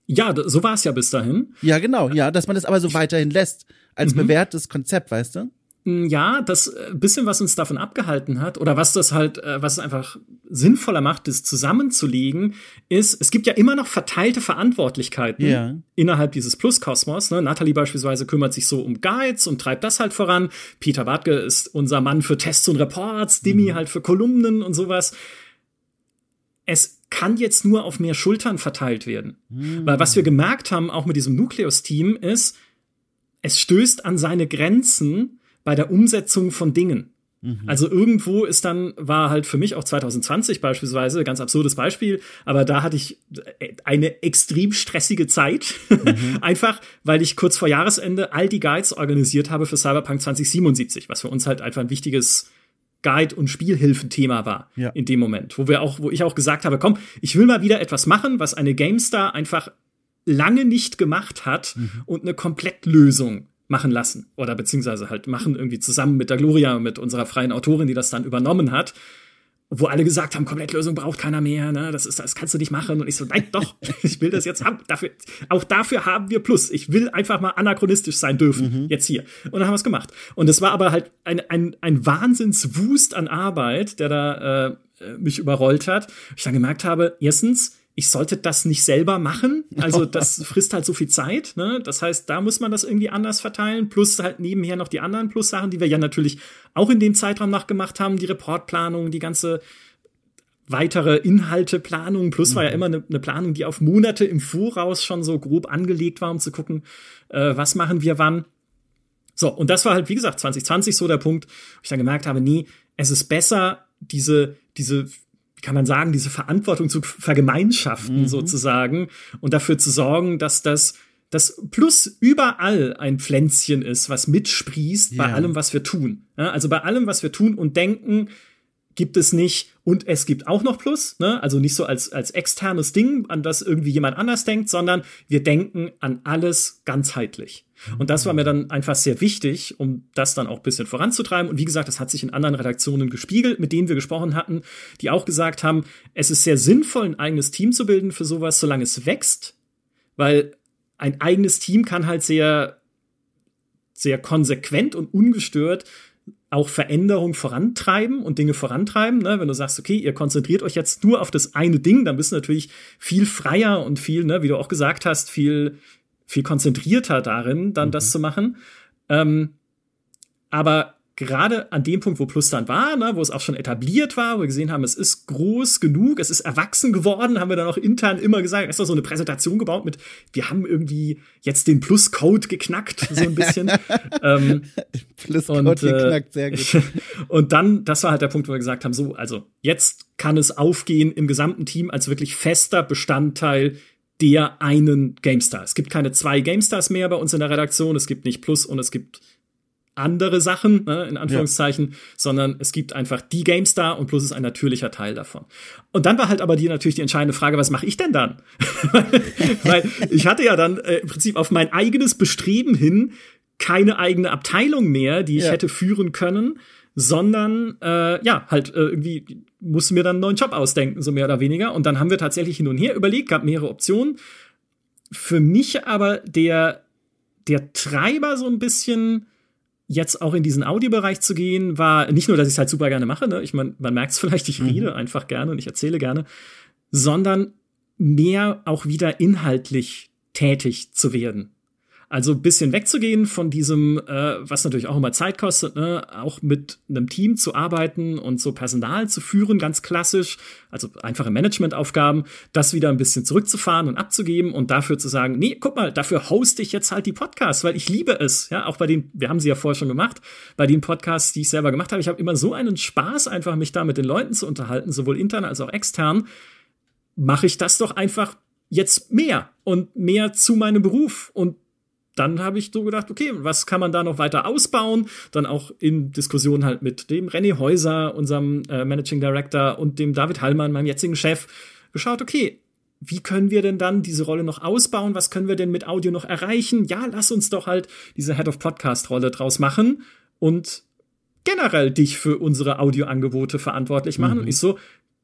Speaker 2: Ja, so war es ja bis dahin.
Speaker 1: Ja, genau, ja, dass man das aber so weiterhin lässt, als mhm. bewährtes Konzept, weißt du?
Speaker 2: Ja, das äh, bisschen, was uns davon abgehalten hat, oder was das halt, äh, was es einfach sinnvoller macht, das zusammenzulegen, ist, es gibt ja immer noch verteilte Verantwortlichkeiten yeah. innerhalb dieses Pluskosmos. Ne? Nathalie beispielsweise kümmert sich so um Guides und treibt das halt voran. Peter Bartke ist unser Mann für Tests und Reports, Dimi mhm. halt für Kolumnen und sowas. Es kann jetzt nur auf mehr Schultern verteilt werden. Mhm. Weil was wir gemerkt haben, auch mit diesem Nukleus-Team, ist, es stößt an seine Grenzen, bei der Umsetzung von Dingen. Mhm. Also irgendwo ist dann, war halt für mich auch 2020 beispielsweise, ganz absurdes Beispiel, aber da hatte ich eine extrem stressige Zeit. Mhm. einfach, weil ich kurz vor Jahresende all die Guides organisiert habe für Cyberpunk 2077, was für uns halt einfach ein wichtiges Guide- und Spielhilfenthema war ja. in dem Moment, wo wir auch, wo ich auch gesagt habe, komm, ich will mal wieder etwas machen, was eine GameStar einfach lange nicht gemacht hat mhm. und eine Komplettlösung machen lassen oder beziehungsweise halt machen irgendwie zusammen mit der Gloria, mit unserer freien Autorin, die das dann übernommen hat, wo alle gesagt haben, Komplettlösung braucht keiner mehr, ne, das ist, das kannst du nicht machen. Und ich so, nein, doch, ich will das jetzt haben. Dafür, auch dafür haben wir Plus. Ich will einfach mal anachronistisch sein dürfen, mhm. jetzt hier. Und dann haben wir es gemacht. Und es war aber halt ein, ein, ein Wahnsinnswust an Arbeit, der da äh, mich überrollt hat. Ich dann gemerkt habe, erstens, ich sollte das nicht selber machen. Also das frisst halt so viel Zeit. Ne? Das heißt, da muss man das irgendwie anders verteilen. Plus halt nebenher noch die anderen Plus-Sachen, die wir ja natürlich auch in dem Zeitraum nachgemacht haben. Die Reportplanung, die ganze weitere Inhalteplanung. Plus war ja mhm. immer eine, eine, Planung, die auf Monate im Voraus schon so grob angelegt war, um zu gucken, äh, was machen wir wann. So, und das war halt, wie gesagt, 2020 so der Punkt, wo ich dann gemerkt habe, nee, es ist besser, diese, diese wie kann man sagen, diese Verantwortung zu vergemeinschaften mhm. sozusagen und dafür zu sorgen, dass das das plus überall ein Pflänzchen ist, was mitsprießt yeah. bei allem, was wir tun. Ja, also bei allem, was wir tun und denken, gibt es nicht und es gibt auch noch Plus, ne? also nicht so als, als externes Ding, an das irgendwie jemand anders denkt, sondern wir denken an alles ganzheitlich. Und das war mir dann einfach sehr wichtig, um das dann auch ein bisschen voranzutreiben. Und wie gesagt, das hat sich in anderen Redaktionen gespiegelt, mit denen wir gesprochen hatten, die auch gesagt haben, es ist sehr sinnvoll, ein eigenes Team zu bilden für sowas, solange es wächst, weil ein eigenes Team kann halt sehr, sehr konsequent und ungestört auch Veränderung vorantreiben und Dinge vorantreiben. Ne? Wenn du sagst, okay, ihr konzentriert euch jetzt nur auf das eine Ding, dann bist du natürlich viel freier und viel, ne, wie du auch gesagt hast, viel, viel konzentrierter darin, dann mhm. das zu machen. Ähm, aber gerade an dem Punkt, wo Plus dann war, ne, wo es auch schon etabliert war, wo wir gesehen haben, es ist groß genug, es ist erwachsen geworden, haben wir dann auch intern immer gesagt, ist doch so eine Präsentation gebaut mit, wir haben irgendwie jetzt den Plus-Code geknackt, so ein bisschen. ähm,
Speaker 1: Plus-Code äh, geknackt, sehr gut.
Speaker 2: und dann, das war halt der Punkt, wo wir gesagt haben, so, also jetzt kann es aufgehen im gesamten Team als wirklich fester Bestandteil der einen GameStar. Es gibt keine zwei GameStars mehr bei uns in der Redaktion. Es gibt nicht Plus und es gibt andere Sachen, ne, in Anführungszeichen, ja. sondern es gibt einfach die GameStar und Plus ist ein natürlicher Teil davon. Und dann war halt aber die natürlich die entscheidende Frage, was mache ich denn dann? Weil ich hatte ja dann äh, im Prinzip auf mein eigenes Bestreben hin keine eigene Abteilung mehr, die ich ja. hätte führen können, sondern äh, ja, halt äh, irgendwie musste mir dann einen neuen Job ausdenken, so mehr oder weniger. Und dann haben wir tatsächlich hin und her überlegt, gab mehrere Optionen. Für mich aber der, der Treiber so ein bisschen jetzt auch in diesen Audiobereich zu gehen, war nicht nur, dass ich es halt super gerne mache, ne? ich meine, man merkt es vielleicht, ich rede mhm. einfach gerne und ich erzähle gerne, sondern mehr auch wieder inhaltlich tätig zu werden. Also ein bisschen wegzugehen von diesem, äh, was natürlich auch immer Zeit kostet, ne? auch mit einem Team zu arbeiten und so Personal zu führen, ganz klassisch, also einfache Managementaufgaben, das wieder ein bisschen zurückzufahren und abzugeben und dafür zu sagen, nee, guck mal, dafür hoste ich jetzt halt die Podcasts, weil ich liebe es, ja, auch bei den, wir haben sie ja vorher schon gemacht, bei den Podcasts, die ich selber gemacht habe, ich habe immer so einen Spaß, einfach mich da mit den Leuten zu unterhalten, sowohl intern als auch extern, mache ich das doch einfach jetzt mehr und mehr zu meinem Beruf und dann habe ich so gedacht, okay, was kann man da noch weiter ausbauen? Dann auch in Diskussion halt mit dem René Häuser, unserem äh, Managing Director und dem David Hallmann, meinem jetzigen Chef, geschaut, okay, wie können wir denn dann diese Rolle noch ausbauen? Was können wir denn mit Audio noch erreichen? Ja, lass uns doch halt diese Head of Podcast Rolle draus machen und generell dich für unsere Audioangebote verantwortlich machen. Mhm. Und ich so,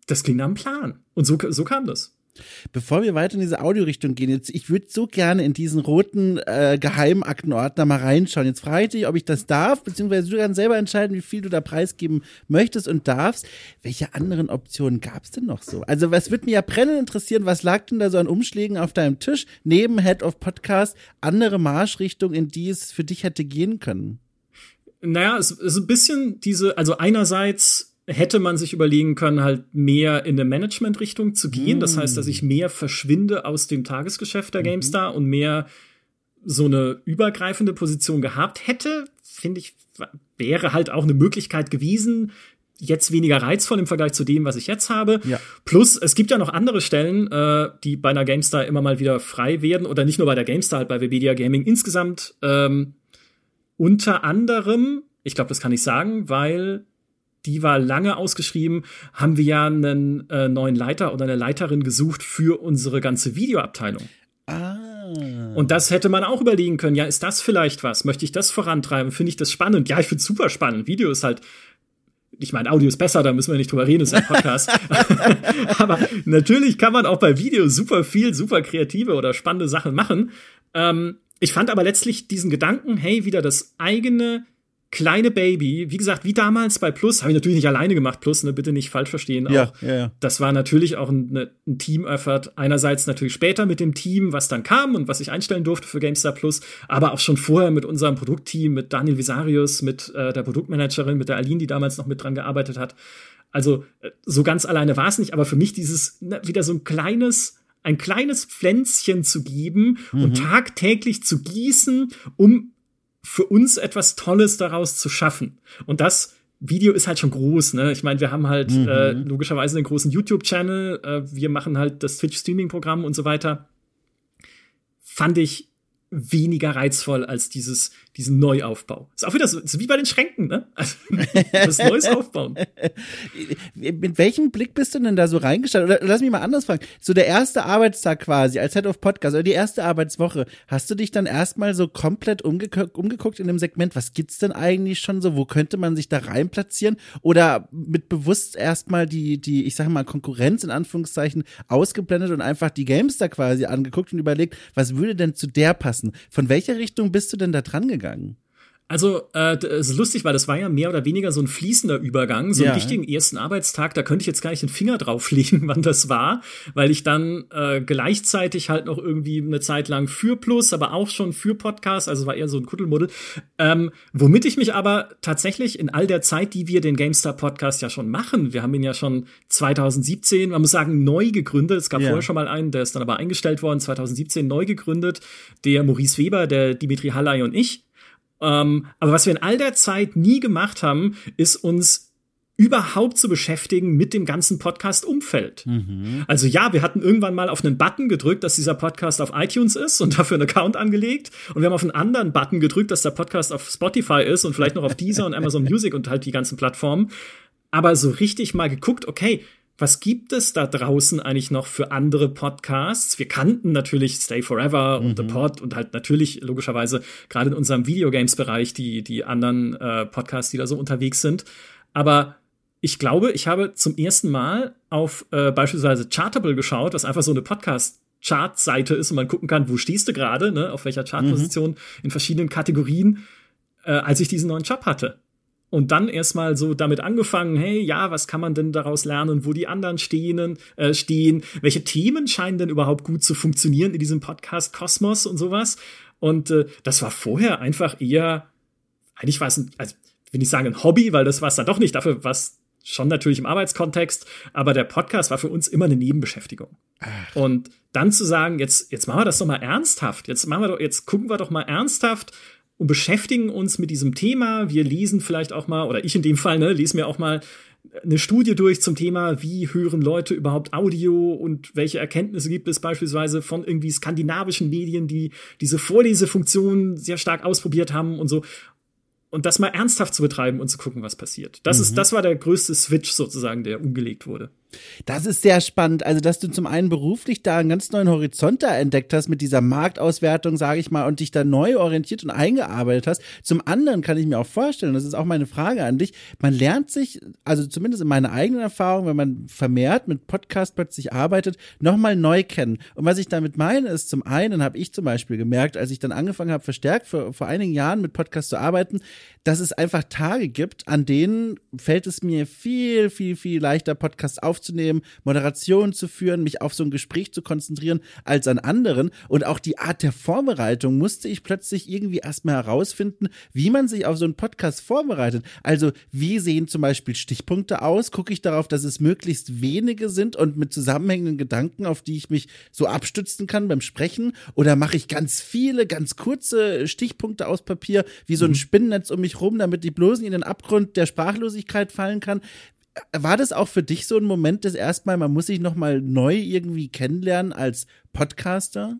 Speaker 2: das klingt am Plan. Und so, so kam das.
Speaker 1: Bevor wir weiter in diese Audiorichtung gehen, jetzt, ich würde so gerne in diesen roten äh, Geheimaktenordner mal reinschauen. Jetzt frage ich dich, ob ich das darf, beziehungsweise du kannst selber entscheiden, wie viel du da preisgeben möchtest und darfst. Welche anderen Optionen gab es denn noch so? Also, was würde mir ja brennend interessieren, was lag denn da so an Umschlägen auf deinem Tisch neben Head of Podcast, andere Marschrichtungen, in die es für dich hätte gehen können?
Speaker 2: Naja, es ist ein bisschen diese, also einerseits hätte man sich überlegen können, halt mehr in eine Management-Richtung zu gehen. Mm. Das heißt, dass ich mm. mehr verschwinde aus dem Tagesgeschäft der mhm. GameStar und mehr so eine übergreifende Position gehabt hätte, finde ich, wäre halt auch eine Möglichkeit gewesen. Jetzt weniger reizvoll im Vergleich zu dem, was ich jetzt habe. Ja. Plus, es gibt ja noch andere Stellen, äh, die bei einer GameStar immer mal wieder frei werden. Oder nicht nur bei der GameStar, halt bei Webedia Gaming insgesamt. Ähm, unter anderem, ich glaube, das kann ich sagen, weil die war lange ausgeschrieben, haben wir ja einen äh, neuen Leiter oder eine Leiterin gesucht für unsere ganze Videoabteilung. Ah. Und das hätte man auch überlegen können. Ja, ist das vielleicht was? Möchte ich das vorantreiben? Finde ich das spannend? Ja, ich finde es super spannend. Video ist halt ich meine, Audio ist besser, da müssen wir nicht drüber reden, ist ein Podcast. Aber natürlich kann man auch bei Video super viel, super kreative oder spannende Sachen machen. Ähm, ich fand aber letztlich diesen Gedanken, hey, wieder das eigene kleine Baby, wie gesagt, wie damals bei Plus, habe ich natürlich nicht alleine gemacht, Plus, ne, bitte nicht falsch verstehen. Auch, ja, ja, ja. Das war natürlich auch ein, ne, ein Team-Effort. Einerseits natürlich später mit dem Team, was dann kam und was ich einstellen durfte für GameStar Plus, aber auch schon vorher mit unserem Produktteam, mit Daniel Visarius, mit äh, der Produktmanagerin, mit der Aline, die damals noch mit dran gearbeitet hat. Also äh, so ganz alleine war es nicht, aber für mich dieses ne, wieder so ein kleines ein kleines Pflänzchen zu geben mhm. und tagtäglich zu gießen, um für uns etwas Tolles daraus zu schaffen. Und das Video ist halt schon groß, ne? Ich meine, wir haben halt mhm. äh, logischerweise einen großen YouTube-Channel, äh, wir machen halt das Twitch-Streaming-Programm und so weiter. Fand ich weniger reizvoll als dieses, diesen Neuaufbau. Ist auch wieder so, ist wie bei den Schränken, ne? Also, das Neues aufbauen.
Speaker 1: Mit welchem Blick bist du denn da so reingestartet? Oder lass mich mal anders fragen. So der erste Arbeitstag quasi als Head of Podcast oder die erste Arbeitswoche, hast du dich dann erstmal so komplett umgeguckt, umgeguckt in dem Segment, was gibt's denn eigentlich schon so? Wo könnte man sich da rein platzieren? Oder mit bewusst erstmal die, die, ich sag mal, Konkurrenz in Anführungszeichen ausgeblendet und einfach die Games da quasi angeguckt und überlegt, was würde denn zu der passen? Von welcher Richtung bist du denn da dran gegangen?
Speaker 2: Also, äh, es ist lustig, weil das war ja mehr oder weniger so ein fließender Übergang, so ja. einen richtigen ersten Arbeitstag. Da könnte ich jetzt gar nicht den Finger drauflegen, wann das war, weil ich dann äh, gleichzeitig halt noch irgendwie eine Zeit lang für Plus, aber auch schon für Podcast, also war eher so ein Kuddelmuddel. Ähm, womit ich mich aber tatsächlich in all der Zeit, die wir den GameStar Podcast ja schon machen, wir haben ihn ja schon 2017, man muss sagen, neu gegründet. Es gab ja. vorher schon mal einen, der ist dann aber eingestellt worden, 2017 neu gegründet. Der Maurice Weber, der Dimitri Halley und ich. Ähm, aber was wir in all der Zeit nie gemacht haben, ist uns überhaupt zu beschäftigen mit dem ganzen Podcast-Umfeld. Mhm. Also ja, wir hatten irgendwann mal auf einen Button gedrückt, dass dieser Podcast auf iTunes ist und dafür einen Account angelegt. Und wir haben auf einen anderen Button gedrückt, dass der Podcast auf Spotify ist und vielleicht noch auf Deezer und Amazon Music und halt die ganzen Plattformen. Aber so richtig mal geguckt, okay, was gibt es da draußen eigentlich noch für andere Podcasts? Wir kannten natürlich Stay Forever und mhm. The Pod und halt natürlich logischerweise gerade in unserem Videogames-Bereich die, die anderen äh, Podcasts, die da so unterwegs sind. Aber ich glaube, ich habe zum ersten Mal auf äh, beispielsweise Chartable geschaut, was einfach so eine Podcast Chart-Seite ist und man gucken kann, wo stehst du gerade, ne, auf welcher Chartposition mhm. in verschiedenen Kategorien, äh, als ich diesen neuen Job hatte und dann erstmal so damit angefangen, hey, ja, was kann man denn daraus lernen, wo die anderen stehen, äh, stehen, welche Themen scheinen denn überhaupt gut zu funktionieren in diesem Podcast Kosmos und sowas. Und äh, das war vorher einfach eher, eigentlich war es, ein, also will ich sagen, ein Hobby, weil das war es dann doch nicht, dafür was schon natürlich im Arbeitskontext, aber der Podcast war für uns immer eine Nebenbeschäftigung. Ach. Und dann zu sagen, jetzt, jetzt machen wir das doch mal ernsthaft, jetzt machen wir doch, jetzt gucken wir doch mal ernsthaft, und beschäftigen uns mit diesem Thema. Wir lesen vielleicht auch mal, oder ich in dem Fall, ne, lese mir auch mal eine Studie durch zum Thema, wie hören Leute überhaupt Audio und welche Erkenntnisse gibt es beispielsweise von irgendwie skandinavischen Medien, die diese Vorlesefunktion sehr stark ausprobiert haben und so und das mal ernsthaft zu betreiben und zu gucken, was passiert. Das mhm. ist, das war der größte Switch sozusagen, der umgelegt wurde.
Speaker 1: Das ist sehr spannend. Also, dass du zum einen beruflich da einen ganz neuen Horizont da entdeckt hast mit dieser Marktauswertung, sage ich mal, und dich da neu orientiert und eingearbeitet hast. Zum anderen kann ich mir auch vorstellen, das ist auch meine Frage an dich, man lernt sich, also zumindest in meiner eigenen Erfahrung, wenn man vermehrt mit Podcast plötzlich arbeitet, nochmal neu kennen. Und was ich damit meine, ist zum einen habe ich zum Beispiel gemerkt, als ich dann angefangen habe, verstärkt vor, vor einigen Jahren mit Podcast zu arbeiten, dass es einfach Tage gibt, an denen fällt es mir viel, viel, viel leichter, Podcasts aufzunehmen, Moderation zu führen, mich auf so ein Gespräch zu konzentrieren, als an anderen. Und auch die Art der Vorbereitung musste ich plötzlich irgendwie erstmal herausfinden, wie man sich auf so einen Podcast vorbereitet. Also, wie sehen zum Beispiel Stichpunkte aus? Gucke ich darauf, dass es möglichst wenige sind und mit zusammenhängenden Gedanken, auf die ich mich so abstützen kann beim Sprechen? Oder mache ich ganz viele, ganz kurze Stichpunkte aus Papier, wie so ein mhm. Spinnennetz um mich rum, damit ich bloß in den Abgrund der Sprachlosigkeit fallen kann. War das auch für dich so ein Moment des erstmal, man muss sich nochmal neu irgendwie kennenlernen als Podcaster?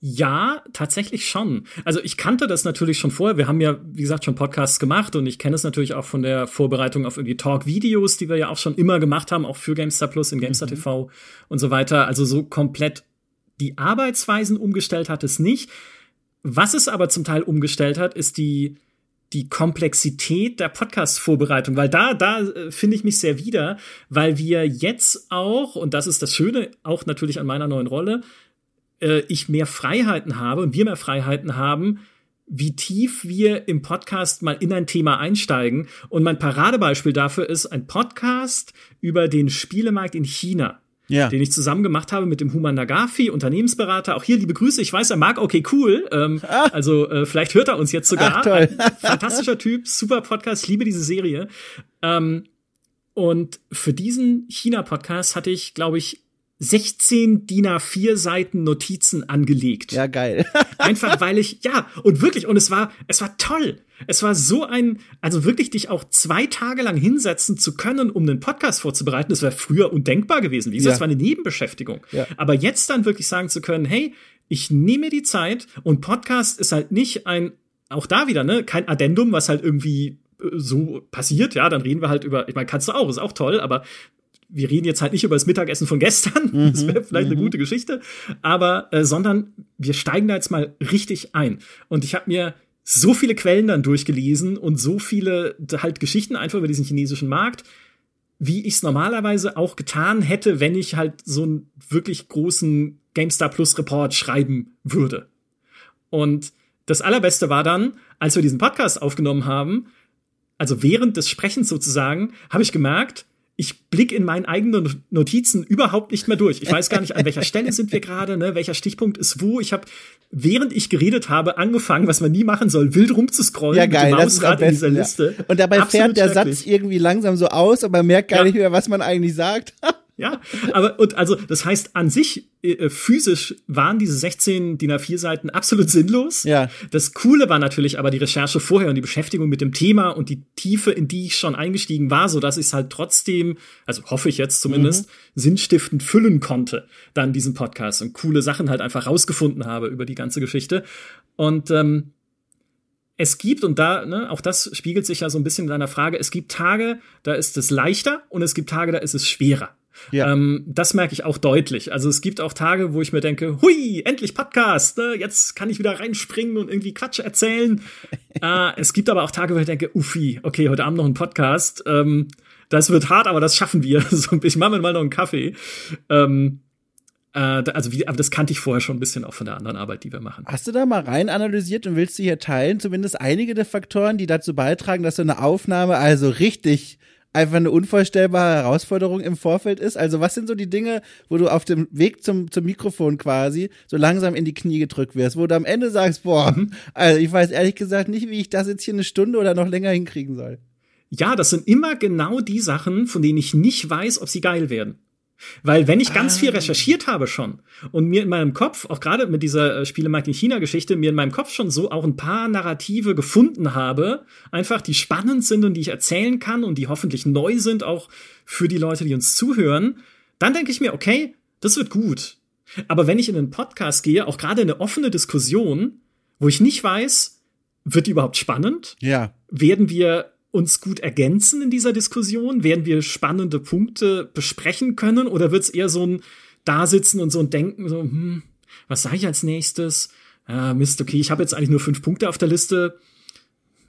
Speaker 2: Ja, tatsächlich schon. Also ich kannte das natürlich schon vorher. Wir haben ja, wie gesagt, schon Podcasts gemacht und ich kenne es natürlich auch von der Vorbereitung auf irgendwie Talk-Videos, die wir ja auch schon immer gemacht haben, auch für GameStar Plus in GameStar mhm. TV und so weiter. Also so komplett die Arbeitsweisen umgestellt hat es nicht. Was es aber zum Teil umgestellt hat, ist die die Komplexität der Podcast-Vorbereitung, weil da, da äh, finde ich mich sehr wieder, weil wir jetzt auch, und das ist das Schöne, auch natürlich an meiner neuen Rolle, äh, ich mehr Freiheiten habe und wir mehr Freiheiten haben, wie tief wir im Podcast mal in ein Thema einsteigen. Und mein Paradebeispiel dafür ist ein Podcast über den Spielemarkt in China ja. den ich zusammen gemacht habe mit dem Human Nagafi, Unternehmensberater. Auch hier liebe Grüße. Ich weiß, er mag okay cool. Ähm, ah. Also äh, vielleicht hört er uns jetzt sogar. Ach, toll. fantastischer Typ, super Podcast, liebe diese Serie. Ähm, und für diesen China-Podcast hatte ich, glaube ich, 16 DIN A4 Seiten Notizen angelegt.
Speaker 1: Ja, geil.
Speaker 2: Einfach weil ich, ja, und wirklich, und es war, es war toll. Es war so ein, also wirklich dich auch zwei Tage lang hinsetzen zu können, um einen Podcast vorzubereiten, das wäre früher undenkbar gewesen. Wie gesagt, ja. das war eine Nebenbeschäftigung. Ja. Aber jetzt dann wirklich sagen zu können, hey, ich nehme die Zeit und Podcast ist halt nicht ein, auch da wieder, ne, kein Addendum, was halt irgendwie äh, so passiert, ja, dann reden wir halt über, ich meine, kannst du auch, ist auch toll, aber wir reden jetzt halt nicht über das Mittagessen von gestern, mhm, das wäre vielleicht mhm. eine gute Geschichte, aber äh, sondern wir steigen da jetzt mal richtig ein. Und ich habe mir so viele Quellen dann durchgelesen und so viele halt Geschichten einfach über diesen chinesischen Markt, wie ich es normalerweise auch getan hätte, wenn ich halt so einen wirklich großen GameStar Plus Report schreiben würde. Und das Allerbeste war dann, als wir diesen Podcast aufgenommen haben, also während des Sprechens sozusagen, habe ich gemerkt, ich blick in meinen eigenen Notizen überhaupt nicht mehr durch. Ich weiß gar nicht, an welcher Stelle sind wir gerade, ne? welcher Stichpunkt ist wo. Ich habe, während ich geredet habe, angefangen, was man nie machen soll, wild rumzuscrollen
Speaker 1: ja, geil,
Speaker 2: mit dem Mausrad in dieser Liste.
Speaker 1: Ja. Und dabei
Speaker 2: Absolut
Speaker 1: fährt der
Speaker 2: schrecklich.
Speaker 1: Satz irgendwie langsam so aus, aber man merkt gar
Speaker 2: Ja.
Speaker 1: nicht mehr, was man eigentlich sagt.
Speaker 2: Ja, aber und also das heißt an sich äh, physisch waren diese 16 DIN A4 Seiten absolut sinnlos.
Speaker 1: Ja.
Speaker 2: Das Coole war natürlich aber die Recherche vorher und die Beschäftigung mit dem Thema und die Tiefe, in die ich schon eingestiegen war, so dass ich es halt trotzdem, also hoffe ich jetzt zumindest, sinnstiftend füllen konnte, dann diesen Podcast und coole Sachen halt einfach rausgefunden habe über die ganze Geschichte. Und ähm, es gibt, und da, ne, auch das spiegelt sich ja so ein bisschen in deiner Frage, es gibt Tage, da ist es leichter und es gibt Tage, da ist es schwerer.
Speaker 1: Ja.
Speaker 2: Ähm, das merke ich auch deutlich. Also es gibt auch Tage, wo ich mir denke, hui, endlich Podcast, ne? jetzt kann ich wieder reinspringen und irgendwie Quatsch erzählen. äh, es gibt aber auch Tage, wo ich denke, uffi, okay, heute Abend noch ein Podcast. Ähm, das wird hart, aber das schaffen wir. ich mache mir mal noch einen Kaffee. Ähm, äh, also wie, aber das kannte ich vorher schon ein bisschen auch von der anderen Arbeit, die wir machen.
Speaker 1: Hast du da mal rein analysiert und willst du hier teilen, zumindest einige der Faktoren, die dazu beitragen, dass so eine Aufnahme also richtig einfach eine unvorstellbare Herausforderung im Vorfeld ist? Also was sind so die Dinge, wo du auf dem Weg zum, zum Mikrofon quasi so langsam in die Knie gedrückt wirst, wo du am Ende sagst, boah, also ich weiß ehrlich gesagt nicht, wie ich das jetzt hier eine Stunde oder noch länger hinkriegen soll.
Speaker 2: Ja, das sind immer genau die Sachen, von denen ich nicht weiß, ob sie geil werden. Weil wenn ich ganz viel recherchiert habe schon und mir in meinem Kopf, auch gerade mit dieser äh, Spielemarkt in China-Geschichte, mir in meinem Kopf schon so auch ein paar Narrative gefunden habe, einfach die spannend sind und die ich erzählen kann und die hoffentlich neu sind, auch für die Leute, die uns zuhören, dann denke ich mir, okay, das wird gut. Aber wenn ich in einen Podcast gehe, auch gerade in eine offene Diskussion, wo ich nicht weiß, wird die überhaupt spannend?
Speaker 1: Ja.
Speaker 2: Werden wir uns gut ergänzen in dieser Diskussion? Werden wir spannende Punkte besprechen können? Oder wird es eher so ein Dasitzen und so ein Denken, so, hm, was sage ich als nächstes? Ah, Mist, okay, ich habe jetzt eigentlich nur fünf Punkte auf der Liste.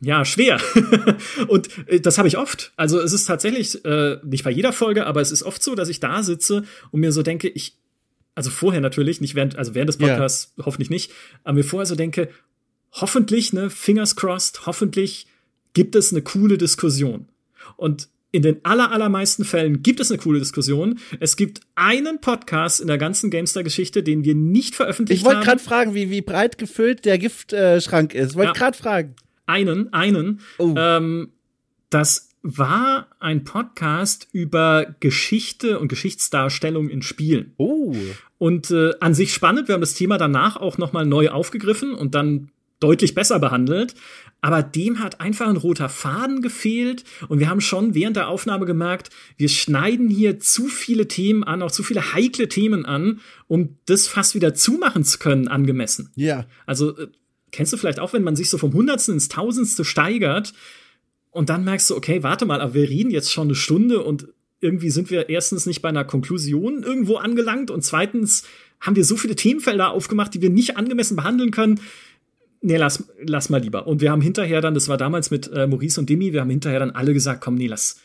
Speaker 2: Ja, schwer. und äh, das habe ich oft. Also es ist tatsächlich, äh, nicht bei jeder Folge, aber es ist oft so, dass ich da sitze und mir so denke, ich, also vorher natürlich, nicht während, also während des. Podcasts hoffentlich nicht, aber mir vorher so denke, hoffentlich, ne, fingers crossed, hoffentlich gibt es eine coole Diskussion. Und in den aller, allermeisten Fällen gibt es eine coole Diskussion. Es gibt einen Podcast in der ganzen Gamestar-Geschichte, den wir nicht veröffentlicht
Speaker 1: Ich wollte
Speaker 2: haben.
Speaker 1: gerade fragen, wie, wie breit gefüllt der Giftschrank ist. Wollte
Speaker 2: Ja.
Speaker 1: gerade fragen.
Speaker 2: einen, einen.
Speaker 1: Oh.
Speaker 2: Ähm, das war ein Podcast über Geschichte und Geschichtsdarstellung in Spielen.
Speaker 1: Oh.
Speaker 2: Und äh, an sich spannend. Wir haben das Thema danach auch noch mal neu aufgegriffen und dann deutlich besser behandelt. Aber dem hat einfach ein roter Faden gefehlt. Und wir haben schon während der Aufnahme gemerkt, wir schneiden hier zu viele Themen an, auch zu viele heikle Themen an, um das fast wieder zumachen zu können, angemessen.
Speaker 1: Ja.
Speaker 2: Also äh, kennst du vielleicht auch, wenn man sich so vom Hundertsten ins Tausendste steigert und dann merkst du, okay, warte mal, aber wir reden jetzt schon eine Stunde und irgendwie sind wir erstens nicht bei einer Konklusion irgendwo angelangt und zweitens haben wir so viele Themenfelder aufgemacht, die wir nicht angemessen behandeln können. Nee, lass, lass mal lieber. Und wir haben hinterher dann, das war damals mit äh, Maurice und Demi, wir haben hinterher dann alle gesagt, komm, nee, lass,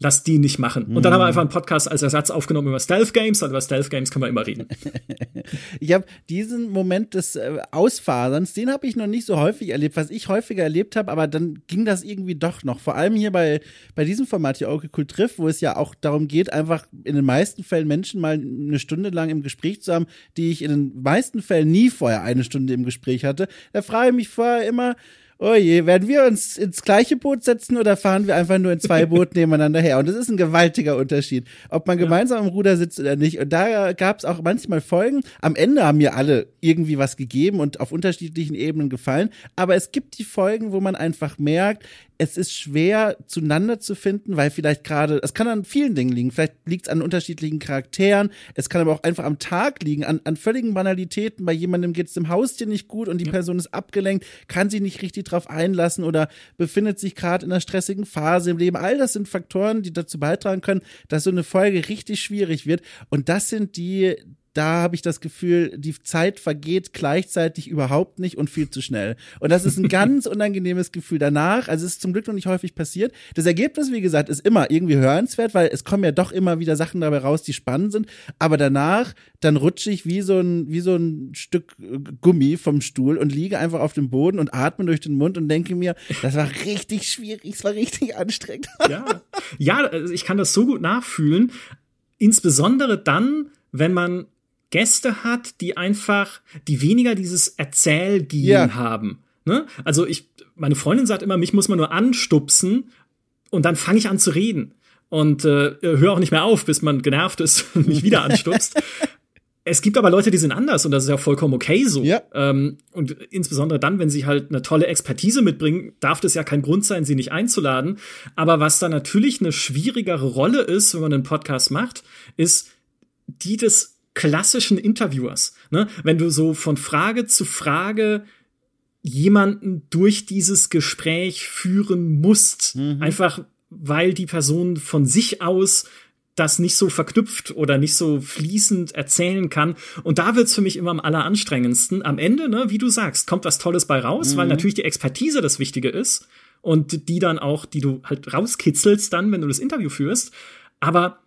Speaker 2: lass die nicht machen. Und dann haben wir einfach einen Podcast als Ersatz aufgenommen über Stealth Games, und über Stealth Games können wir immer reden.
Speaker 1: Ich habe diesen Moment des äh, Ausfaserns, den habe ich noch nicht so häufig erlebt. Was ich häufiger erlebt habe, aber dann ging das irgendwie doch noch. Vor allem hier bei, bei diesem Format hier, Okay Cool Triff, wo es ja auch darum geht, einfach in den meisten Fällen Menschen mal eine Stunde lang im Gespräch zu haben, die ich in den meisten Fällen nie vorher eine Stunde im Gespräch hatte. Da frage ich mich vorher immer, Oh je, werden wir uns ins gleiche Boot setzen oder fahren wir einfach nur in zwei Booten nebeneinander her? Und das ist ein gewaltiger Unterschied, ob man gemeinsam im Ruder sitzt oder nicht. Und da gab es auch manchmal Folgen. Am Ende haben mir alle irgendwie was gegeben und auf unterschiedlichen Ebenen gefallen. Aber es gibt die Folgen, wo man einfach merkt, es ist schwer zueinander zu finden, weil vielleicht gerade, es kann an vielen Dingen liegen. Vielleicht liegt es an unterschiedlichen Charakteren. Es kann aber auch einfach am Tag liegen, an, an völligen Banalitäten. Bei jemandem geht es dem Haustier nicht gut und die Person ist abgelenkt, kann sie nicht richtig drauf einlassen oder befindet sich gerade in einer stressigen Phase im Leben. All das sind Faktoren, die dazu beitragen können, dass so eine Folge richtig schwierig wird. Und das sind die, da habe ich das Gefühl, die Zeit vergeht gleichzeitig überhaupt nicht und viel zu schnell. Und das ist ein ganz unangenehmes Gefühl danach. Also es ist zum Glück noch nicht häufig passiert. Das Ergebnis, wie gesagt, ist immer irgendwie hörenswert, weil es kommen ja doch immer wieder Sachen dabei raus, die spannend sind. Aber danach, dann rutsche ich wie so ein, wie so ein Stück Gummi vom Stuhl und liege einfach auf dem Boden und atme durch den Mund und denke mir, das war richtig schwierig, es war richtig anstrengend.
Speaker 2: Ja, ja also ich kann das so gut nachfühlen. Insbesondere dann, wenn man Gäste hat, die einfach, die weniger dieses Erzählgehen ja. haben. Ne? Also ich, meine Freundin sagt immer, mich muss man nur anstupsen und dann fange ich an zu reden. Und äh, höre auch nicht mehr auf, bis man genervt ist und mich wieder anstupst. es gibt aber Leute, die sind anders und das ist ja vollkommen okay so. Ja. Ähm, und insbesondere dann, wenn sie halt eine tolle Expertise mitbringen, darf das ja kein Grund sein, sie nicht einzuladen. Aber was da natürlich eine schwierigere Rolle ist, wenn man einen Podcast macht, ist die des klassischen Interviewers. Ne? Wenn du so von Frage zu Frage jemanden durch dieses Gespräch führen musst, mhm. einfach weil die Person von sich aus das nicht so verknüpft oder nicht so fließend erzählen kann. Und da wird's für mich immer am alleranstrengendsten. Am Ende, ne, wie du sagst, kommt was Tolles bei raus, mhm. weil natürlich die Expertise das Wichtige ist und die dann auch, die du halt rauskitzelst dann, wenn du das Interview führst. Aber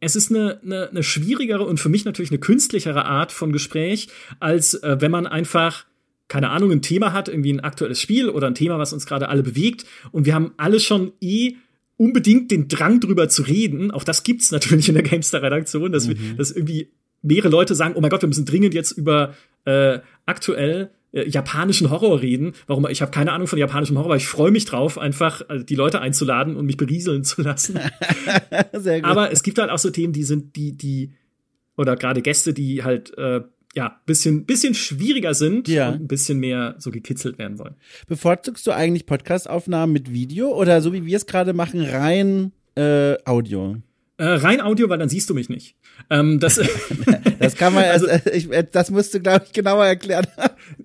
Speaker 2: es ist eine, eine, eine schwierigere und für mich natürlich eine künstlichere Art von Gespräch, als äh, wenn man einfach keine Ahnung, ein Thema hat, irgendwie ein aktuelles Spiel oder ein Thema, was uns gerade alle bewegt und wir haben alle schon eh unbedingt den Drang drüber zu reden. Auch das gibt's natürlich in der Gamestar-Redaktion, dass, mhm. wir, dass irgendwie mehrere Leute sagen, oh mein Gott, wir müssen dringend jetzt über äh, aktuell äh, japanischen Horror reden. Warum? Ich habe keine Ahnung von japanischem Horror, aber ich freue mich drauf, einfach äh, die Leute einzuladen und mich berieseln zu lassen. Sehr gut. Aber es gibt halt auch so Themen, die sind, die, die, oder gerade Gäste, die halt äh, ja, bisschen, bisschen schwieriger sind ja. und ein bisschen mehr so gekitzelt werden wollen.
Speaker 1: Bevorzugst du eigentlich Podcastaufnahmen mit Video oder so wie wir es gerade machen, rein äh, Audio?
Speaker 2: Äh, rein Audio, weil dann siehst du mich nicht. Ähm, das,
Speaker 1: das kann man, also, äh, ich, äh, das musst du, glaube ich, genauer erklären.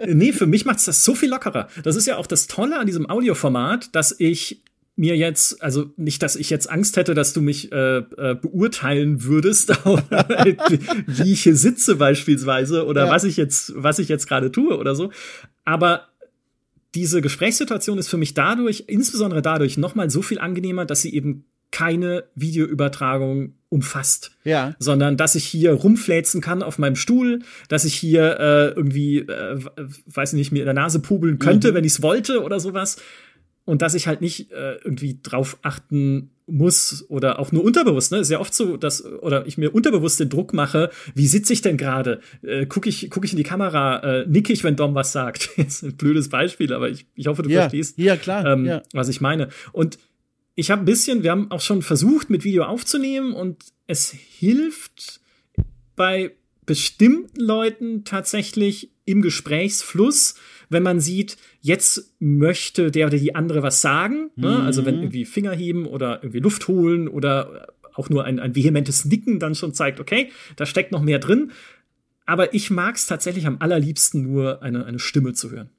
Speaker 2: nee, für mich macht's das so viel lockerer. Das ist ja auch das Tolle an diesem Audioformat, dass ich mir jetzt, also nicht, dass ich jetzt Angst hätte, dass du mich äh, äh, beurteilen würdest, wie ich hier sitze beispielsweise oder ja. was ich jetzt, was ich jetzt gerade tue oder so. Aber diese Gesprächssituation ist für mich dadurch, insbesondere dadurch, nochmal so viel angenehmer, dass sie eben keine Videoübertragung umfasst, ja. sondern dass ich hier rumfläzen kann auf meinem Stuhl, dass ich hier äh, irgendwie, äh, weiß nicht, mir in der Nase pubeln könnte, mhm. wenn ich es wollte oder sowas. Und dass ich halt nicht äh, irgendwie drauf achten muss oder auch nur unterbewusst, ne? Ist ja oft so, dass, oder ich mir unterbewusst den Druck mache, wie sitze ich denn gerade? Äh, gucke ich, guck ich in die Kamera, äh, nick ich, wenn Dom was sagt. Jetzt ein blödes Beispiel, aber ich, ich hoffe, du
Speaker 1: ja,
Speaker 2: verstehst,
Speaker 1: ja, klar,
Speaker 2: ähm,
Speaker 1: ja.
Speaker 2: was ich meine. Und ich habe ein bisschen, wir haben auch schon versucht, mit Video aufzunehmen und es hilft bei bestimmten Leuten tatsächlich im Gesprächsfluss, wenn man sieht, jetzt möchte der oder die andere was sagen, ne? mhm. also wenn irgendwie Finger heben oder irgendwie Luft holen oder auch nur ein, ein vehementes Nicken dann schon zeigt, okay, da steckt noch mehr drin. Aber ich mag es tatsächlich am allerliebsten nur eine, eine Stimme zu hören.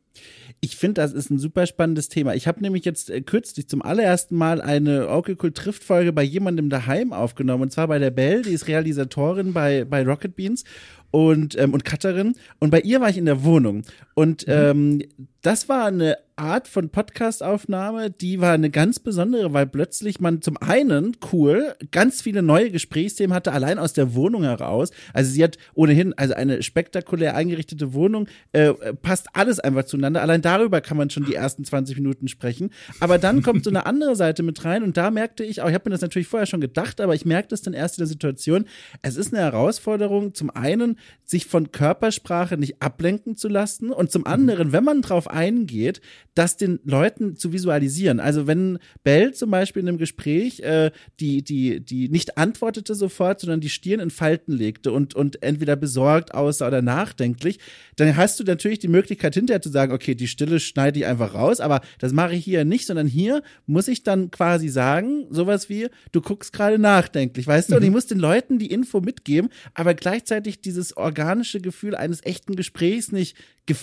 Speaker 1: Ich finde, das ist ein super spannendes Thema. Ich habe nämlich jetzt äh, kürzlich zum allerersten Mal eine Cool Trifft Folge bei jemandem daheim aufgenommen und zwar bei der Belle, die ist Realisatorin bei bei Rocket Beans und ähm, und Cutterin und bei ihr war ich in der Wohnung und mhm. ähm, das war eine Art von Podcastaufnahme, die war eine ganz besondere, weil plötzlich man zum einen cool ganz viele neue Gesprächsthemen hatte, allein aus der Wohnung heraus. Also sie hat ohnehin also eine spektakulär eingerichtete Wohnung, äh, passt alles einfach zueinander. Allein darüber kann man schon die ersten 20 Minuten sprechen. Aber dann kommt so eine andere Seite mit rein und da merkte ich auch, ich habe mir das natürlich vorher schon gedacht, aber ich merkte es dann erst in der Situation. Es ist eine Herausforderung, zum einen sich von Körpersprache nicht ablenken zu lassen und zum anderen, wenn man drauf eingeht, das den Leuten zu visualisieren. Also wenn Bell zum Beispiel in einem Gespräch äh, die, die, die nicht antwortete sofort, sondern die Stirn in Falten legte und, und entweder besorgt aussah oder nachdenklich, dann hast du natürlich die Möglichkeit hinterher zu sagen, okay, die Stille schneide ich einfach raus, aber das mache ich hier nicht, sondern hier muss ich dann quasi sagen, sowas wie, du guckst gerade nachdenklich, weißt du, mhm. und ich muss den Leuten die Info mitgeben, aber gleichzeitig dieses organische Gefühl eines echten Gesprächs nicht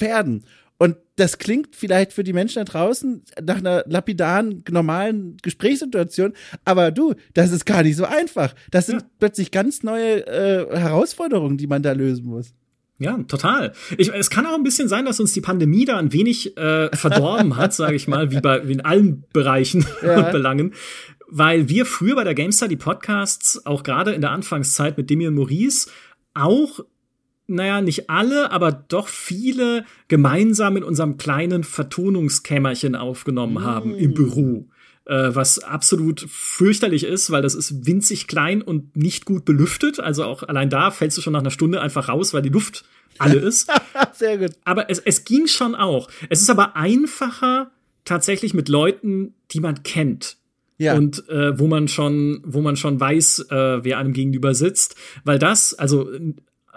Speaker 1: gefährden. Und das klingt vielleicht für die Menschen da draußen nach einer lapidaren, normalen Gesprächssituation, aber du, das ist gar nicht so einfach. Das sind ja. plötzlich ganz neue äh, Herausforderungen, die man da lösen muss.
Speaker 2: Ja, total. Ich, es kann auch ein bisschen sein, dass uns die Pandemie da ein wenig äh, verdorben hat, sage ich mal, wie bei wie in allen Bereichen ja. und Belangen. Weil wir früher bei der GameStar die Podcasts, auch gerade in der Anfangszeit mit Demi und Maurice, auch naja, nicht alle, aber doch viele gemeinsam in unserem kleinen Vertonungskämmerchen aufgenommen mm. haben im Büro. Äh, was absolut fürchterlich ist, weil das ist winzig klein und nicht gut belüftet. Also auch allein da fällst du schon nach einer Stunde einfach raus, weil die Luft alle ist.
Speaker 1: Sehr gut.
Speaker 2: Aber es, es ging schon auch. Es ist aber einfacher tatsächlich mit Leuten, die man kennt. Ja. Und äh, wo man schon, wo man schon weiß, äh, wer einem gegenüber sitzt, weil das, also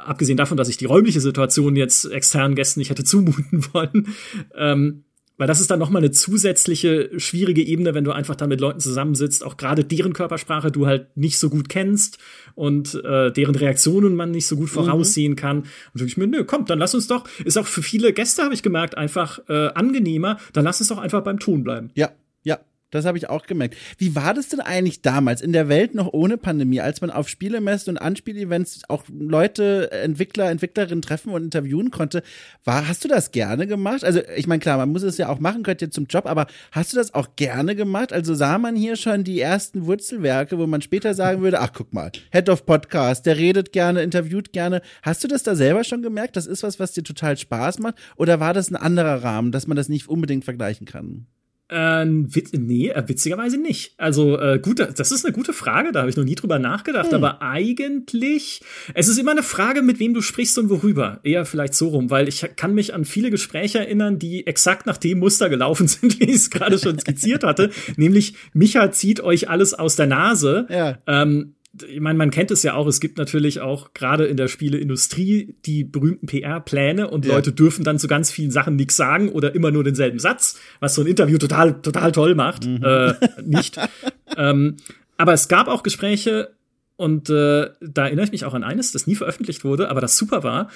Speaker 2: abgesehen davon, dass ich die räumliche Situation jetzt externen Gästen nicht hätte zumuten wollen, ähm, weil das ist dann noch mal eine zusätzliche schwierige Ebene, wenn du einfach dann mit Leuten zusammensitzt, auch gerade deren Körpersprache du halt nicht so gut kennst und äh, deren Reaktionen man nicht so gut mhm. voraussehen kann. Und dann ich mir, nö, komm, dann lass uns doch, ist auch für viele Gäste, habe ich gemerkt, einfach äh, angenehmer, dann lass uns doch einfach beim Ton bleiben.
Speaker 1: Ja, ja, das habe ich auch gemerkt. Wie war das denn eigentlich damals in der Welt noch ohne Pandemie, als man auf Spielemessen und Anspielevents auch Leute, Entwickler, Entwicklerinnen treffen und interviewen konnte? War, hast du das gerne gemacht? Also, ich meine, klar, man muss es ja auch machen, gehört jetzt zum Job, aber hast du das auch gerne gemacht? Also sah man hier schon die ersten Wurzelwerke, wo man später sagen würde, ach, guck mal, Head of Podcast, der redet gerne, interviewt gerne. Hast du das da selber schon gemerkt? Das ist was, was dir total Spaß macht? Oder war das ein anderer Rahmen, dass man das nicht unbedingt vergleichen kann?
Speaker 2: Äh, witz, nee, witzigerweise nicht. Also äh, gut, das ist eine gute Frage, da habe ich noch nie drüber nachgedacht, hm. aber eigentlich, es ist immer eine Frage, mit wem du sprichst und worüber. Eher vielleicht so rum, weil ich kann mich an viele Gespräche erinnern, die exakt nach dem Muster gelaufen sind, wie ich es gerade schon skizziert hatte, nämlich Micha zieht euch alles aus der Nase. Ja. Ähm, ich meine, man kennt es ja auch, es gibt natürlich auch gerade in der Spieleindustrie die berühmten PR-Pläne und ja. Leute dürfen dann zu ganz vielen Sachen nichts sagen oder immer nur denselben Satz, was so ein Interview total, total toll macht. Mhm. Äh, nicht. ähm, aber es gab auch Gespräche und äh, da erinnere ich mich auch an eines, das nie veröffentlicht wurde, aber das super war.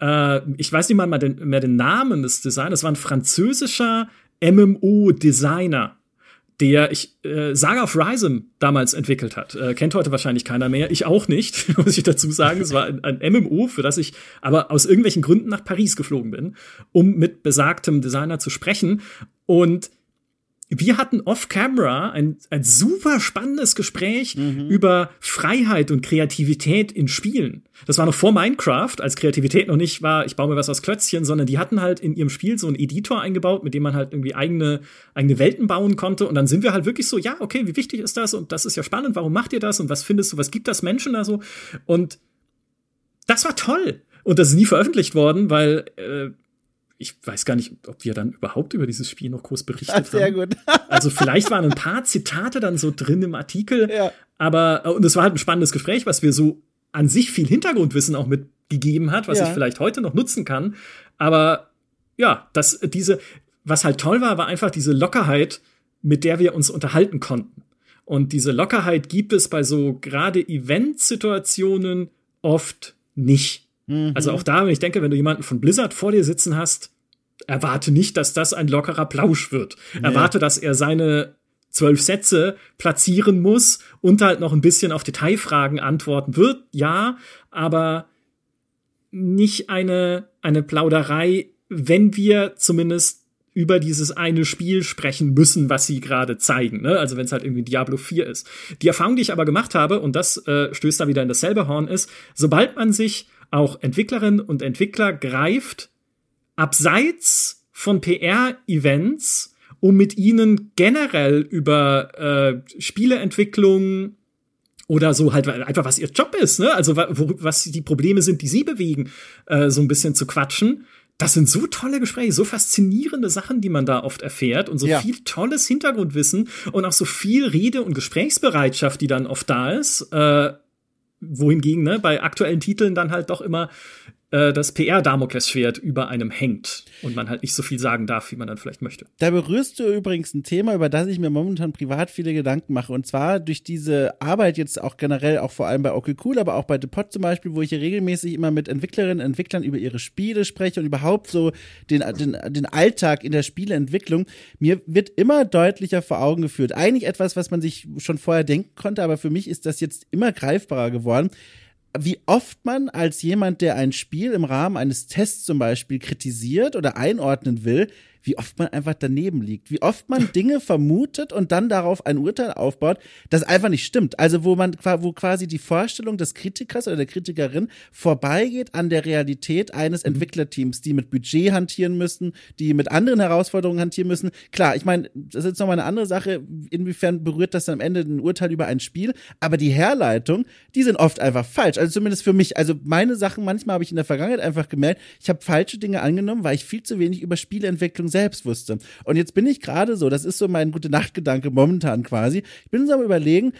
Speaker 2: Äh, ich weiß nicht mal mehr den, mehr den Namen des Designers, das war ein französischer MMO-Designer der ich äh, Saga of Rhythm damals entwickelt hat. Äh, kennt heute wahrscheinlich keiner mehr. Ich auch nicht, muss ich dazu sagen. Es war ein, ein, MMO, für das ich aber aus irgendwelchen Gründen nach Paris geflogen bin, um mit besagtem Designer zu sprechen. Und wir hatten off-camera ein, ein super spannendes Gespräch mhm. über Freiheit und Kreativität in Spielen. Das war noch vor Minecraft, als Kreativität noch nicht war, ich baue mir was aus Klötzchen, sondern die hatten halt in ihrem Spiel so einen Editor eingebaut, mit dem man halt irgendwie eigene, eigene Welten bauen konnte. Und dann sind wir halt wirklich so, ja, okay, wie wichtig ist das? Und das ist ja spannend, warum macht ihr das? Und was findest du, was gibt das Menschen da so? Und das war toll. Und das ist nie veröffentlicht worden, weil äh, ich weiß gar nicht, ob wir dann überhaupt über dieses Spiel noch groß berichtet Ach,
Speaker 1: sehr haben. Sehr gut.
Speaker 2: also vielleicht waren ein paar Zitate dann so drin im Artikel, ja. aber äh, und es war halt ein spannendes Gespräch, was wir so an sich viel Hintergrundwissen auch mitgegeben hat, was ja. ich vielleicht heute noch nutzen kann. Aber ja, das diese, was halt toll war, war einfach diese Lockerheit, mit der wir uns unterhalten konnten. Und diese Lockerheit gibt es bei so gerade Event-Situationen oft nicht. Mhm. Also auch da, wenn ich denke, wenn du jemanden von Blizzard vor dir sitzen hast, erwarte nicht, dass das ein lockerer Plausch wird. Ja. Erwarte, dass er seine zwölf Sätze platzieren muss und halt noch ein bisschen auf Detailfragen antworten wird, ja, aber nicht eine, eine Plauderei, wenn wir zumindest über dieses eine Spiel sprechen müssen, was sie gerade zeigen. Ne? Also wenn es halt irgendwie Diablo 4 ist. Die Erfahrung, die ich aber gemacht habe, und das äh, stößt da wieder in dasselbe Horn, ist, sobald man sich auch Entwicklerinnen und Entwickler greift, abseits von PR-Events, um mit ihnen generell über äh, Spieleentwicklung oder so halt einfach was ihr Job ist, ne? Also wo, was die Probleme sind, die sie bewegen, äh, so ein bisschen zu quatschen. Das sind so tolle Gespräche, so faszinierende Sachen, die man da oft erfährt und so ja. viel tolles Hintergrundwissen und auch so viel Rede- und Gesprächsbereitschaft, die dann oft da ist. Äh, wohingegen ne, bei aktuellen Titeln dann halt doch immer äh, das PR-Damoklesschwert über einem hängt und man halt nicht so viel sagen darf, wie man dann vielleicht möchte.
Speaker 1: Da berührst du übrigens ein Thema, über das ich mir momentan privat viele Gedanken mache. Und zwar durch diese Arbeit jetzt auch generell, auch vor allem bei Okay Cool, aber auch bei Depot zum Beispiel, wo ich hier regelmäßig immer mit Entwicklerinnen und Entwicklern über ihre Spiele spreche und überhaupt so den, den, den Alltag in der Spieleentwicklung. Mir wird immer deutlicher vor Augen geführt. Eigentlich etwas, was man sich schon vorher denken konnte, aber für mich ist das jetzt immer greifbarer geworden wie oft man als jemand, der ein Spiel im Rahmen eines Tests zum Beispiel kritisiert oder einordnen will, wie oft man einfach daneben liegt, wie oft man Dinge vermutet und dann darauf ein Urteil aufbaut, das einfach nicht stimmt. Also wo man, wo quasi die Vorstellung des Kritikers oder der Kritikerin vorbeigeht an der Realität eines mhm. Entwicklerteams, die mit Budget hantieren müssen, die mit anderen Herausforderungen hantieren müssen. Klar, ich meine, das ist nochmal eine andere Sache, inwiefern berührt das dann am Ende ein Urteil über ein Spiel, aber die Herleitung, die sind oft einfach falsch. Also zumindest für mich. Also meine Sachen, manchmal habe ich in der Vergangenheit einfach gemerkt, ich habe falsche Dinge angenommen, weil ich viel zu wenig über Spieleentwicklung selbst wusste. Und jetzt bin ich gerade so, das ist so mein gute Nachtgedanke momentan quasi. Ich bin so am überlegen,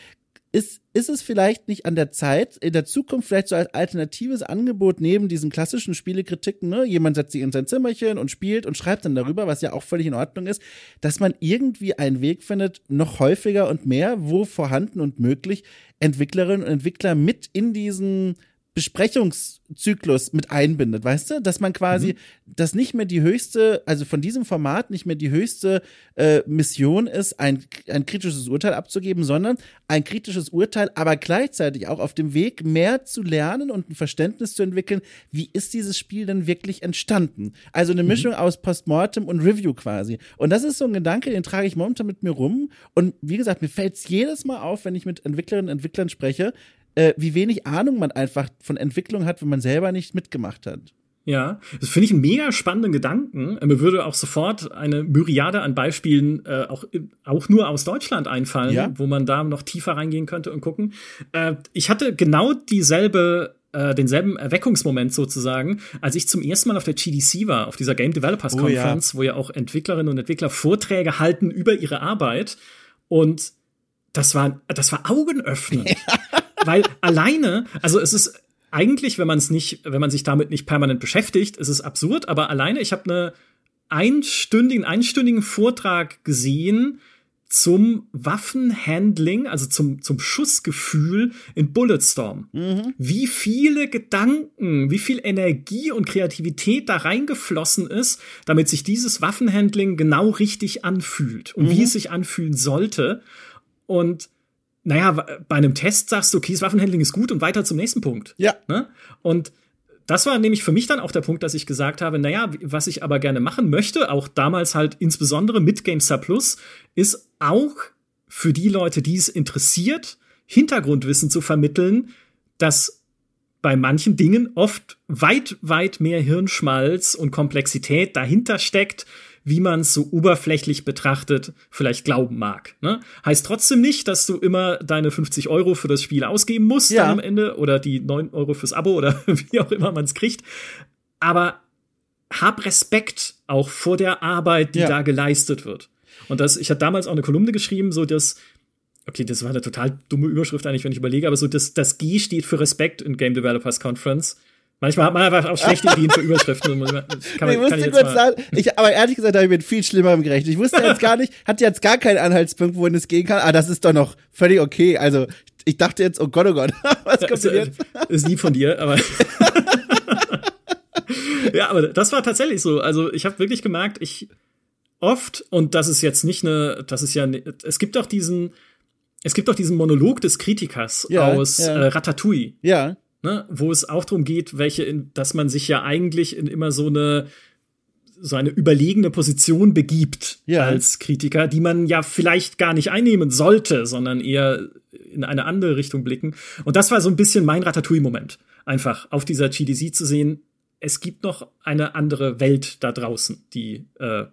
Speaker 1: ist, ist es vielleicht nicht an der Zeit, in der Zukunft vielleicht so als alternatives Angebot neben diesen klassischen Spielekritiken, ne, jemand setzt sich in sein Zimmerchen und spielt und schreibt dann darüber, was ja auch völlig in Ordnung ist, dass man irgendwie einen Weg findet, noch häufiger und mehr, wo vorhanden und möglich, Entwicklerinnen und Entwickler mit in diesen Besprechungszyklus mit einbindet, weißt du? Dass man quasi, mhm. dass nicht mehr die höchste, also von diesem Format nicht mehr die höchste äh, Mission ist, ein, ein kritisches Urteil abzugeben, sondern ein kritisches Urteil, aber gleichzeitig auch auf dem Weg, mehr zu lernen und ein Verständnis zu entwickeln, wie ist dieses Spiel denn wirklich entstanden? Also eine mhm. Mischung mhm. aus Postmortem und Review quasi. Und das ist so ein Gedanke, den trage ich momentan mit mir rum. Und wie gesagt, mir fällt es jedes Mal auf, wenn ich mit Entwicklerinnen und Entwicklern spreche, äh, wie wenig Ahnung man einfach von Entwicklung hat, wenn man selber nicht mitgemacht hat.
Speaker 2: Ja, das finde ich einen mega spannenden Gedanken. Mir würde auch sofort eine Myriade an Beispielen äh, auch, auch nur aus Deutschland einfallen, ja? wo man da noch tiefer reingehen könnte und gucken. Äh, ich hatte genau dieselbe äh, denselben Erweckungsmoment sozusagen, als ich zum ersten Mal auf der GDC war, auf dieser Game Developers Conference, oh, ja. wo ja auch Entwicklerinnen und Entwickler Vorträge halten über ihre Arbeit. Und das war, das war augenöffnend. Weil alleine, also es ist eigentlich, wenn man es nicht, wenn man sich damit nicht permanent beschäftigt, ist es absurd, aber alleine, ich habe eine einstündigen, einstündigen Vortrag gesehen zum Waffenhandling, also zum, zum Schussgefühl in Bulletstorm. Mhm. Wie viele Gedanken, wie viel Energie und Kreativität da reingeflossen ist, damit sich dieses Waffenhandling genau richtig anfühlt und mhm. wie es sich anfühlen sollte. Und naja, bei einem Test sagst du, okay, das Waffenhandling ist gut und weiter zum nächsten Punkt.
Speaker 1: Ja.
Speaker 2: Ne? Und das war nämlich für mich dann auch der Punkt, dass ich gesagt habe, naja, was ich aber gerne machen möchte, auch damals halt insbesondere mit GameStar Plus, ist auch für die Leute, die es interessiert, Hintergrundwissen zu vermitteln, dass bei manchen Dingen oft weit, weit mehr Hirnschmalz und Komplexität dahinter steckt, wie man es so oberflächlich betrachtet vielleicht glauben mag. Ne? Heißt trotzdem nicht, dass du immer deine 50 Euro für das Spiel ausgeben musst ja. am Ende oder die 9 Euro fürs Abo oder wie auch immer man es kriegt. Aber hab Respekt auch vor der Arbeit, die ja. da geleistet wird. Und das, ich hatte damals auch eine Kolumne geschrieben, so dass okay, das war eine total dumme Überschrift eigentlich, wenn ich überlege, aber so das, das G steht für Respekt in Game Developers Conference. Manchmal hat man einfach auch schlechte Ideen für Überschriften. Kann
Speaker 1: man, ich wusste kurz sagen, ich, aber ehrlich gesagt habe ich mit viel Schlimmerem gerechnet. Ich wusste jetzt gar nicht, hatte jetzt gar keinen Anhaltspunkt, wohin es gehen kann. Ah, das ist doch noch völlig okay. Also, ich dachte jetzt, oh Gott, oh Gott, was kommt denn jetzt?
Speaker 2: Ist lieb von dir, aber. ja, aber das war tatsächlich so. Also, ich habe wirklich gemerkt, ich oft, und das ist jetzt nicht eine, das ist ja, es gibt doch diesen, es gibt doch diesen Monolog des Kritikers ja, aus ja. Äh, Ratatouille.
Speaker 1: Ja
Speaker 2: ne, wo es auch darum geht, welche, in, dass man sich ja eigentlich in immer so eine so eine überlegene Position begibt ja. als Kritiker, die man ja vielleicht gar nicht einnehmen sollte, sondern eher in eine andere Richtung blicken. Und das war so ein bisschen mein Ratatouille-Moment. Einfach auf dieser GDC zu sehen, es gibt noch eine andere Welt da draußen, die äh,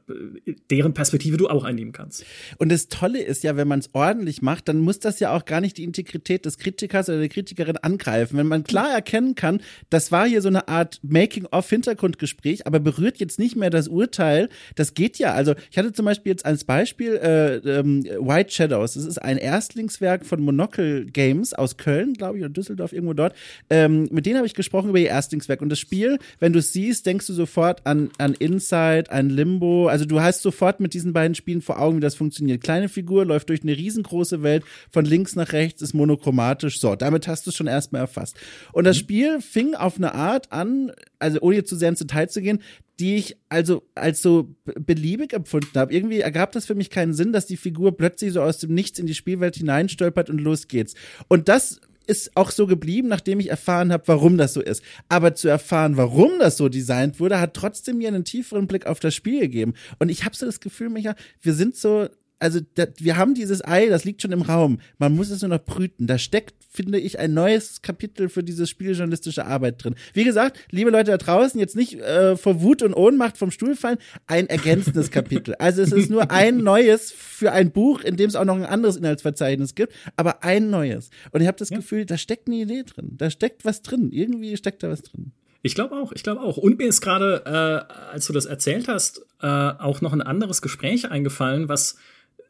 Speaker 2: deren Perspektive du auch einnehmen kannst.
Speaker 1: Und das Tolle ist ja, wenn man es ordentlich macht, dann muss das ja auch gar nicht die Integrität des Kritikers oder der Kritikerin angreifen. Wenn man klar erkennen kann, das war hier so eine Art Making-of-Hintergrundgespräch, aber berührt jetzt nicht mehr das Urteil, das geht ja. Also ich hatte zum Beispiel jetzt als Beispiel äh, ähm, White Shadows. Das ist ein Erstlingswerk von Monocle Games aus Köln, glaube ich, oder Düsseldorf, irgendwo dort. Ähm, mit denen habe ich gesprochen über ihr Erstlingswerk. Und das Spiel wenn du es siehst, denkst du sofort an, an Inside, an Limbo. Also du hast sofort mit diesen beiden Spielen vor Augen, wie das funktioniert. Kleine Figur läuft durch eine riesengroße Welt, von links nach rechts ist monochromatisch. So, damit hast du es schon erstmal erfasst. Und das mhm. Spiel fing auf eine Art an, also ohne jetzt zu sehr ins Detail zu gehen, die ich also als so beliebig empfunden habe. Irgendwie ergab das für mich keinen Sinn, dass die Figur plötzlich so aus dem Nichts in die Spielwelt hineinstolpert und los geht's. Und das ist auch so geblieben, nachdem ich erfahren habe, warum das so ist. Aber zu erfahren, warum das so designt wurde, hat trotzdem mir einen tieferen Blick auf das Spiel gegeben. Und ich habe so das Gefühl, Micha, wir sind so also da, wir haben dieses Ei, das liegt schon im Raum. Man muss es nur noch brüten. Da steckt, finde ich, ein neues Kapitel für diese spieljournalistische Arbeit drin. Wie gesagt, liebe Leute da draußen, jetzt nicht äh, vor Wut und Ohnmacht vom Stuhl fallen, ein ergänzendes Kapitel. Also es ist nur ein neues für ein Buch, in dem es auch noch ein anderes Inhaltsverzeichnis gibt, aber ein neues. Und ich habe das ja. Gefühl, da steckt eine Idee drin. Da steckt was drin. Irgendwie steckt da was drin.
Speaker 2: Ich glaube auch, ich glaube auch. Und mir ist gerade, äh, als du das erzählt hast, äh, auch noch ein anderes Gespräch eingefallen, was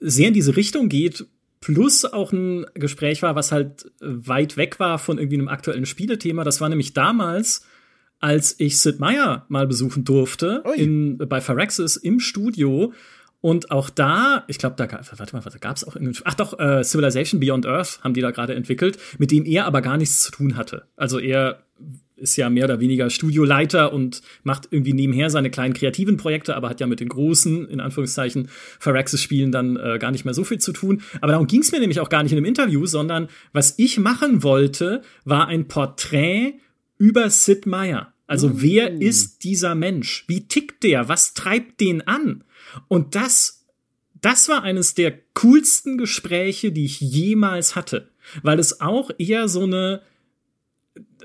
Speaker 2: sehr in diese Richtung geht, plus auch ein Gespräch war, was halt weit weg war von irgendwie einem aktuellen Spielethema. Das war nämlich damals, als ich Sid Meier mal besuchen durfte in, bei Phyrexis im Studio. Und auch da, ich glaube, da warte mal, da gab es auch in, ach doch, äh, Civilization Beyond Earth haben die da gerade entwickelt, mit dem er aber gar nichts zu tun hatte. Also er ist ja mehr oder weniger Studioleiter und macht irgendwie nebenher seine kleinen kreativen Projekte, aber hat ja mit den großen, in Anführungszeichen, Phyrexis-Spielen dann äh, gar nicht mehr so viel zu tun. Aber darum ging es mir nämlich auch gar nicht in dem Interview, sondern was ich machen wollte, war ein Porträt über Sid Meier. Also mm. wer ist dieser Mensch? Wie tickt der? Was treibt den an? Und das, das war eines der coolsten Gespräche, die ich jemals hatte, weil es auch eher so eine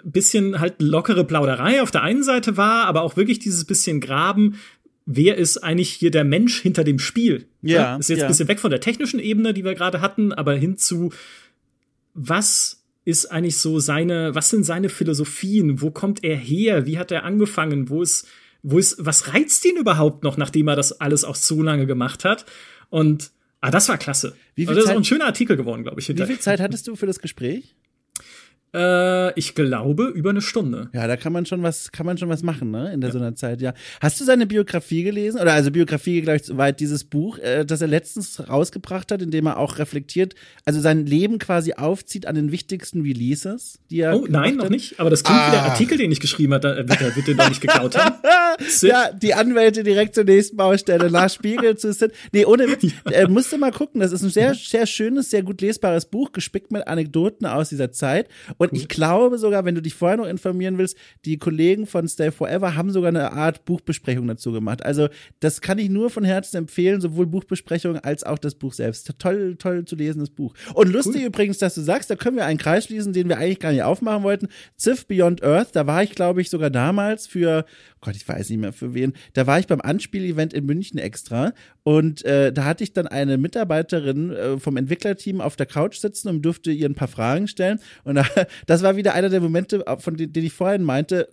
Speaker 2: bisschen halt lockere Plauderei auf der einen Seite war, aber auch wirklich dieses bisschen Graben, wer ist eigentlich hier der Mensch hinter dem Spiel? Ja. Ist jetzt ja. ein bisschen weg von der technischen Ebene, die wir gerade hatten, aber hin zu, was ist eigentlich so seine, was sind seine Philosophien? Wo kommt er her? Wie hat er angefangen? Wo ist, wo ist, was reizt ihn überhaupt noch, nachdem er das alles auch so lange gemacht hat? Und, ah, das war klasse. Wie viel also, das Zeit, ist auch ein schöner Artikel geworden, glaube ich.
Speaker 1: Hinterher. Wie viel Zeit hattest du für das Gespräch?
Speaker 2: Äh, ich glaube, über eine Stunde.
Speaker 1: Ja, da kann man schon was, kann man schon was machen, ne? In der ja. so einer Zeit, ja. Hast du seine Biografie gelesen? Oder also Biografie, glaube ich, soweit dieses Buch, äh, das er letztens rausgebracht hat, in dem er auch reflektiert, also sein Leben quasi aufzieht an den wichtigsten Releases,
Speaker 2: die er. Oh, nein, noch nicht. Aber das klingt ah. wie der ah. Artikel, den ich geschrieben habe, da wird, wird den doch nicht geklaut haben.
Speaker 1: ja, die Anwälte direkt zur nächsten Baustelle nach Spiegel zu Sid. Nee, ohne Witz. Ja. Äh, musst du mal gucken. Das ist ein sehr, sehr schönes, sehr gut lesbares Buch, gespickt mit Anekdoten aus dieser Zeit. Und ich glaube sogar, wenn du dich vorher noch informieren willst, die Kollegen von Stay Forever haben sogar eine Art Buchbesprechung dazu gemacht. Also das kann ich nur von Herzen empfehlen, sowohl Buchbesprechung als auch das Buch selbst. Toll, toll zu lesendes Buch. Und lustig cool. übrigens, dass du sagst, da können wir einen Kreis schließen, den wir eigentlich gar nicht aufmachen wollten. Civ Beyond Earth, da war ich, glaube ich, sogar damals für Gott, ich weiß nicht mehr für wen. Da war ich beim Anspielevent in München extra und äh, da hatte ich dann eine Mitarbeiterin äh, vom Entwicklerteam auf der Couch sitzen und durfte ihr ein paar Fragen stellen. Und da, das war wieder einer der Momente, von denen, den ich vorhin meinte.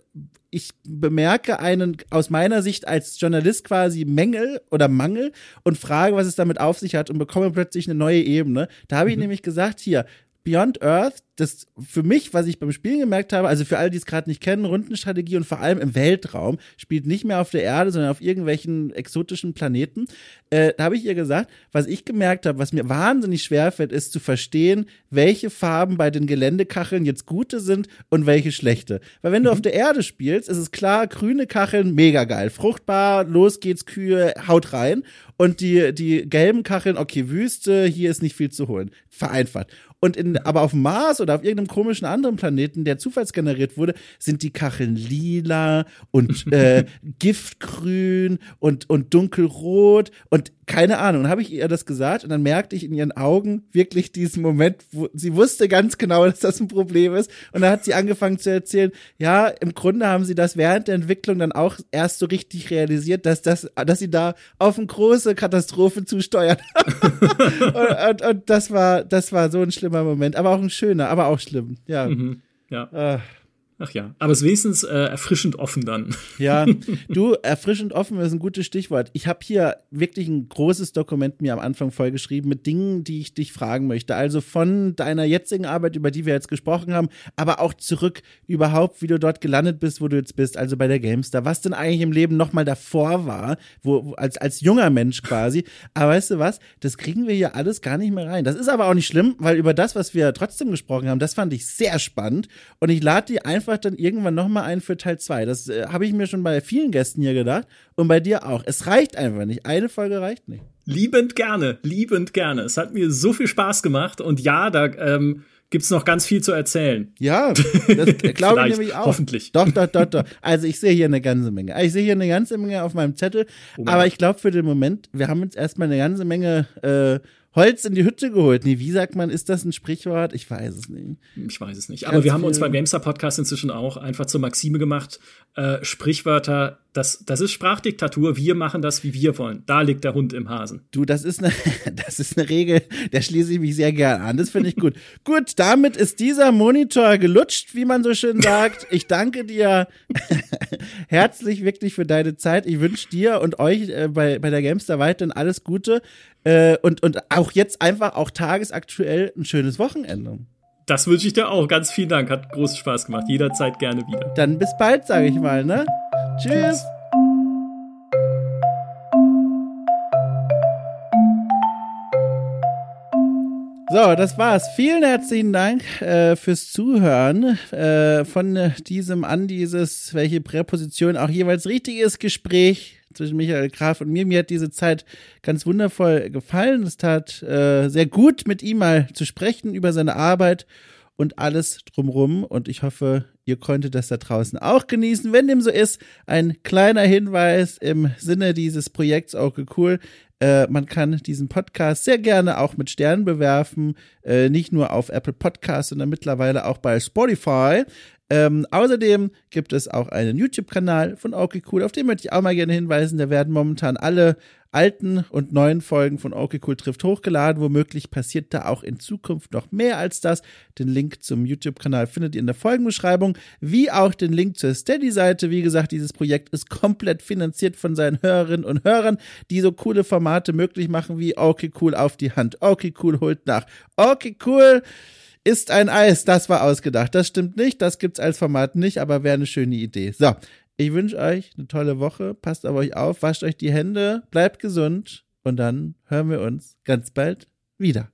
Speaker 1: Ich bemerke einen aus meiner Sicht als Journalist quasi Mängel oder Mangel und frage, was es damit auf sich hat und bekomme plötzlich eine neue Ebene. Da habe ich mhm. nämlich gesagt, hier, Beyond Earth, das für mich, was ich beim Spielen gemerkt habe, also für alle, die es gerade nicht kennen, Rundenstrategie und vor allem im Weltraum, spielt nicht mehr auf der Erde, sondern auf irgendwelchen exotischen Planeten. Äh, da habe ich ihr gesagt, was ich gemerkt habe, was mir wahnsinnig schwer fällt, ist zu verstehen, welche Farben bei den Geländekacheln jetzt gute sind und welche schlechte. Weil wenn du mhm. auf der Erde spielst, ist es klar, grüne Kacheln, mega geil, fruchtbar, los geht's, Kühe, haut rein. Und die, die gelben Kacheln, okay, Wüste, hier ist nicht viel zu holen. Vereinfacht. Und in, aber auf Mars oder oder auf irgendeinem komischen anderen Planeten, der zufallsgeneriert wurde, sind die Kacheln lila und äh, giftgrün und, und dunkelrot und keine Ahnung. Dann habe ich ihr das gesagt und dann merkte ich in ihren Augen wirklich diesen Moment, wo sie wusste ganz genau, dass das ein Problem ist. Und dann hat sie angefangen zu erzählen, ja, im Grunde haben sie das während der Entwicklung dann auch erst so richtig realisiert, dass das, dass sie da auf eine große Katastrophe zusteuern. und, und, und, das war, das war so ein schlimmer Moment, aber auch ein schöner, aber auch schlimm. Ja.
Speaker 2: Mhm, ja. Äh. Ach ja, aber es ist wenigstens äh, erfrischend offen dann.
Speaker 1: Ja, du, erfrischend offen ist ein gutes Stichwort. Ich habe hier wirklich ein großes Dokument mir am Anfang vollgeschrieben mit Dingen, die ich dich fragen möchte. Also von deiner jetzigen Arbeit, über die wir jetzt gesprochen haben, aber auch zurück überhaupt, wie du dort gelandet bist, wo du jetzt bist, also bei der Gamestar. Was denn eigentlich im Leben nochmal davor war, wo, als, als junger Mensch quasi. Aber weißt du was? Das kriegen wir hier alles gar nicht mehr rein. Das ist aber auch nicht schlimm, weil über das, was wir trotzdem gesprochen haben, das fand ich sehr spannend. Und ich lade dir einfach einfach dann irgendwann nochmal ein für Teil 2. Das äh, habe ich mir schon bei vielen Gästen hier gedacht und bei dir auch. Es reicht einfach nicht. Eine Folge reicht nicht.
Speaker 2: Liebend gerne, liebend gerne. Es hat mir so viel Spaß gemacht und ja, da ähm, gibt's noch ganz viel zu erzählen.
Speaker 1: Ja, das glaube ich nämlich auch.
Speaker 2: Hoffentlich.
Speaker 1: Doch, doch, doch, doch. Also ich sehe hier eine ganze Menge. Ich sehe hier eine ganze Menge auf meinem Zettel. Oh aber ich glaube für den Moment, wir haben jetzt erstmal eine ganze Menge äh, Holz in die Hütte geholt. Nee, wie sagt man, ist das ein Sprichwort? Ich weiß es nicht.
Speaker 2: Ich weiß es nicht. Aber Ganz wir haben uns beim Gamestar Podcast inzwischen auch einfach zur Maxime gemacht, äh, Sprichwörter, das, das ist Sprachdiktatur, wir machen das, wie wir wollen. Da liegt der Hund im Hasen.
Speaker 1: Du, das ist eine, das ist eine Regel, der schließe ich mich sehr gern an. Das finde ich gut. gut, damit ist dieser Monitor gelutscht, wie man so schön sagt. Ich danke dir herzlich wirklich für deine Zeit. Ich wünsche dir und euch äh, bei, bei der Gamestar weiterhin alles Gute. Äh, und, und auch jetzt einfach auch tagesaktuell ein schönes Wochenende.
Speaker 2: Das wünsche ich dir auch. Ganz vielen Dank. Hat großen Spaß gemacht. Jederzeit gerne wieder.
Speaker 1: Dann bis bald, sage ich mal, ne? Tschüss. So, das war's. Vielen herzlichen Dank äh, fürs Zuhören äh, von diesem an dieses, welche Präposition auch jeweils richtig ist, Gespräch zwischen Michael Graf und mir. Mir hat diese Zeit ganz wundervoll gefallen. Es tat äh, sehr gut, mit ihm mal zu sprechen über seine Arbeit und alles drumrum. Und ich hoffe, ihr konntet das da draußen auch genießen. Wenn dem so ist, ein kleiner Hinweis im Sinne dieses Projekts Okay Cool. Äh, man kann diesen Podcast sehr gerne auch mit Sternen bewerfen, äh, nicht nur auf Apple Podcasts, sondern mittlerweile auch bei Spotify. Ähm, außerdem gibt es auch einen YouTube-Kanal von Okay Cool, auf den möchte ich auch mal gerne hinweisen. Da werden momentan alle alten und neuen Folgen von Okay Cool trifft hochgeladen. Womöglich passiert da auch in Zukunft noch mehr als das. Den Link zum YouTube-Kanal findet ihr in der Folgenbeschreibung, wie auch den Link zur Steady-Seite. Wie gesagt, dieses Projekt ist komplett finanziert von seinen Hörerinnen und Hörern, die so coole Formate möglich machen wie Okay Cool auf die Hand. Okay Cool holt nach. Okay Cool ist ein Eis, das war ausgedacht. Das stimmt nicht, das gibt's als Format nicht, aber wäre eine schöne Idee. So, ich wünsche euch eine tolle Woche, passt auf euch auf, wascht euch die Hände, bleibt gesund und dann hören wir uns ganz bald wieder.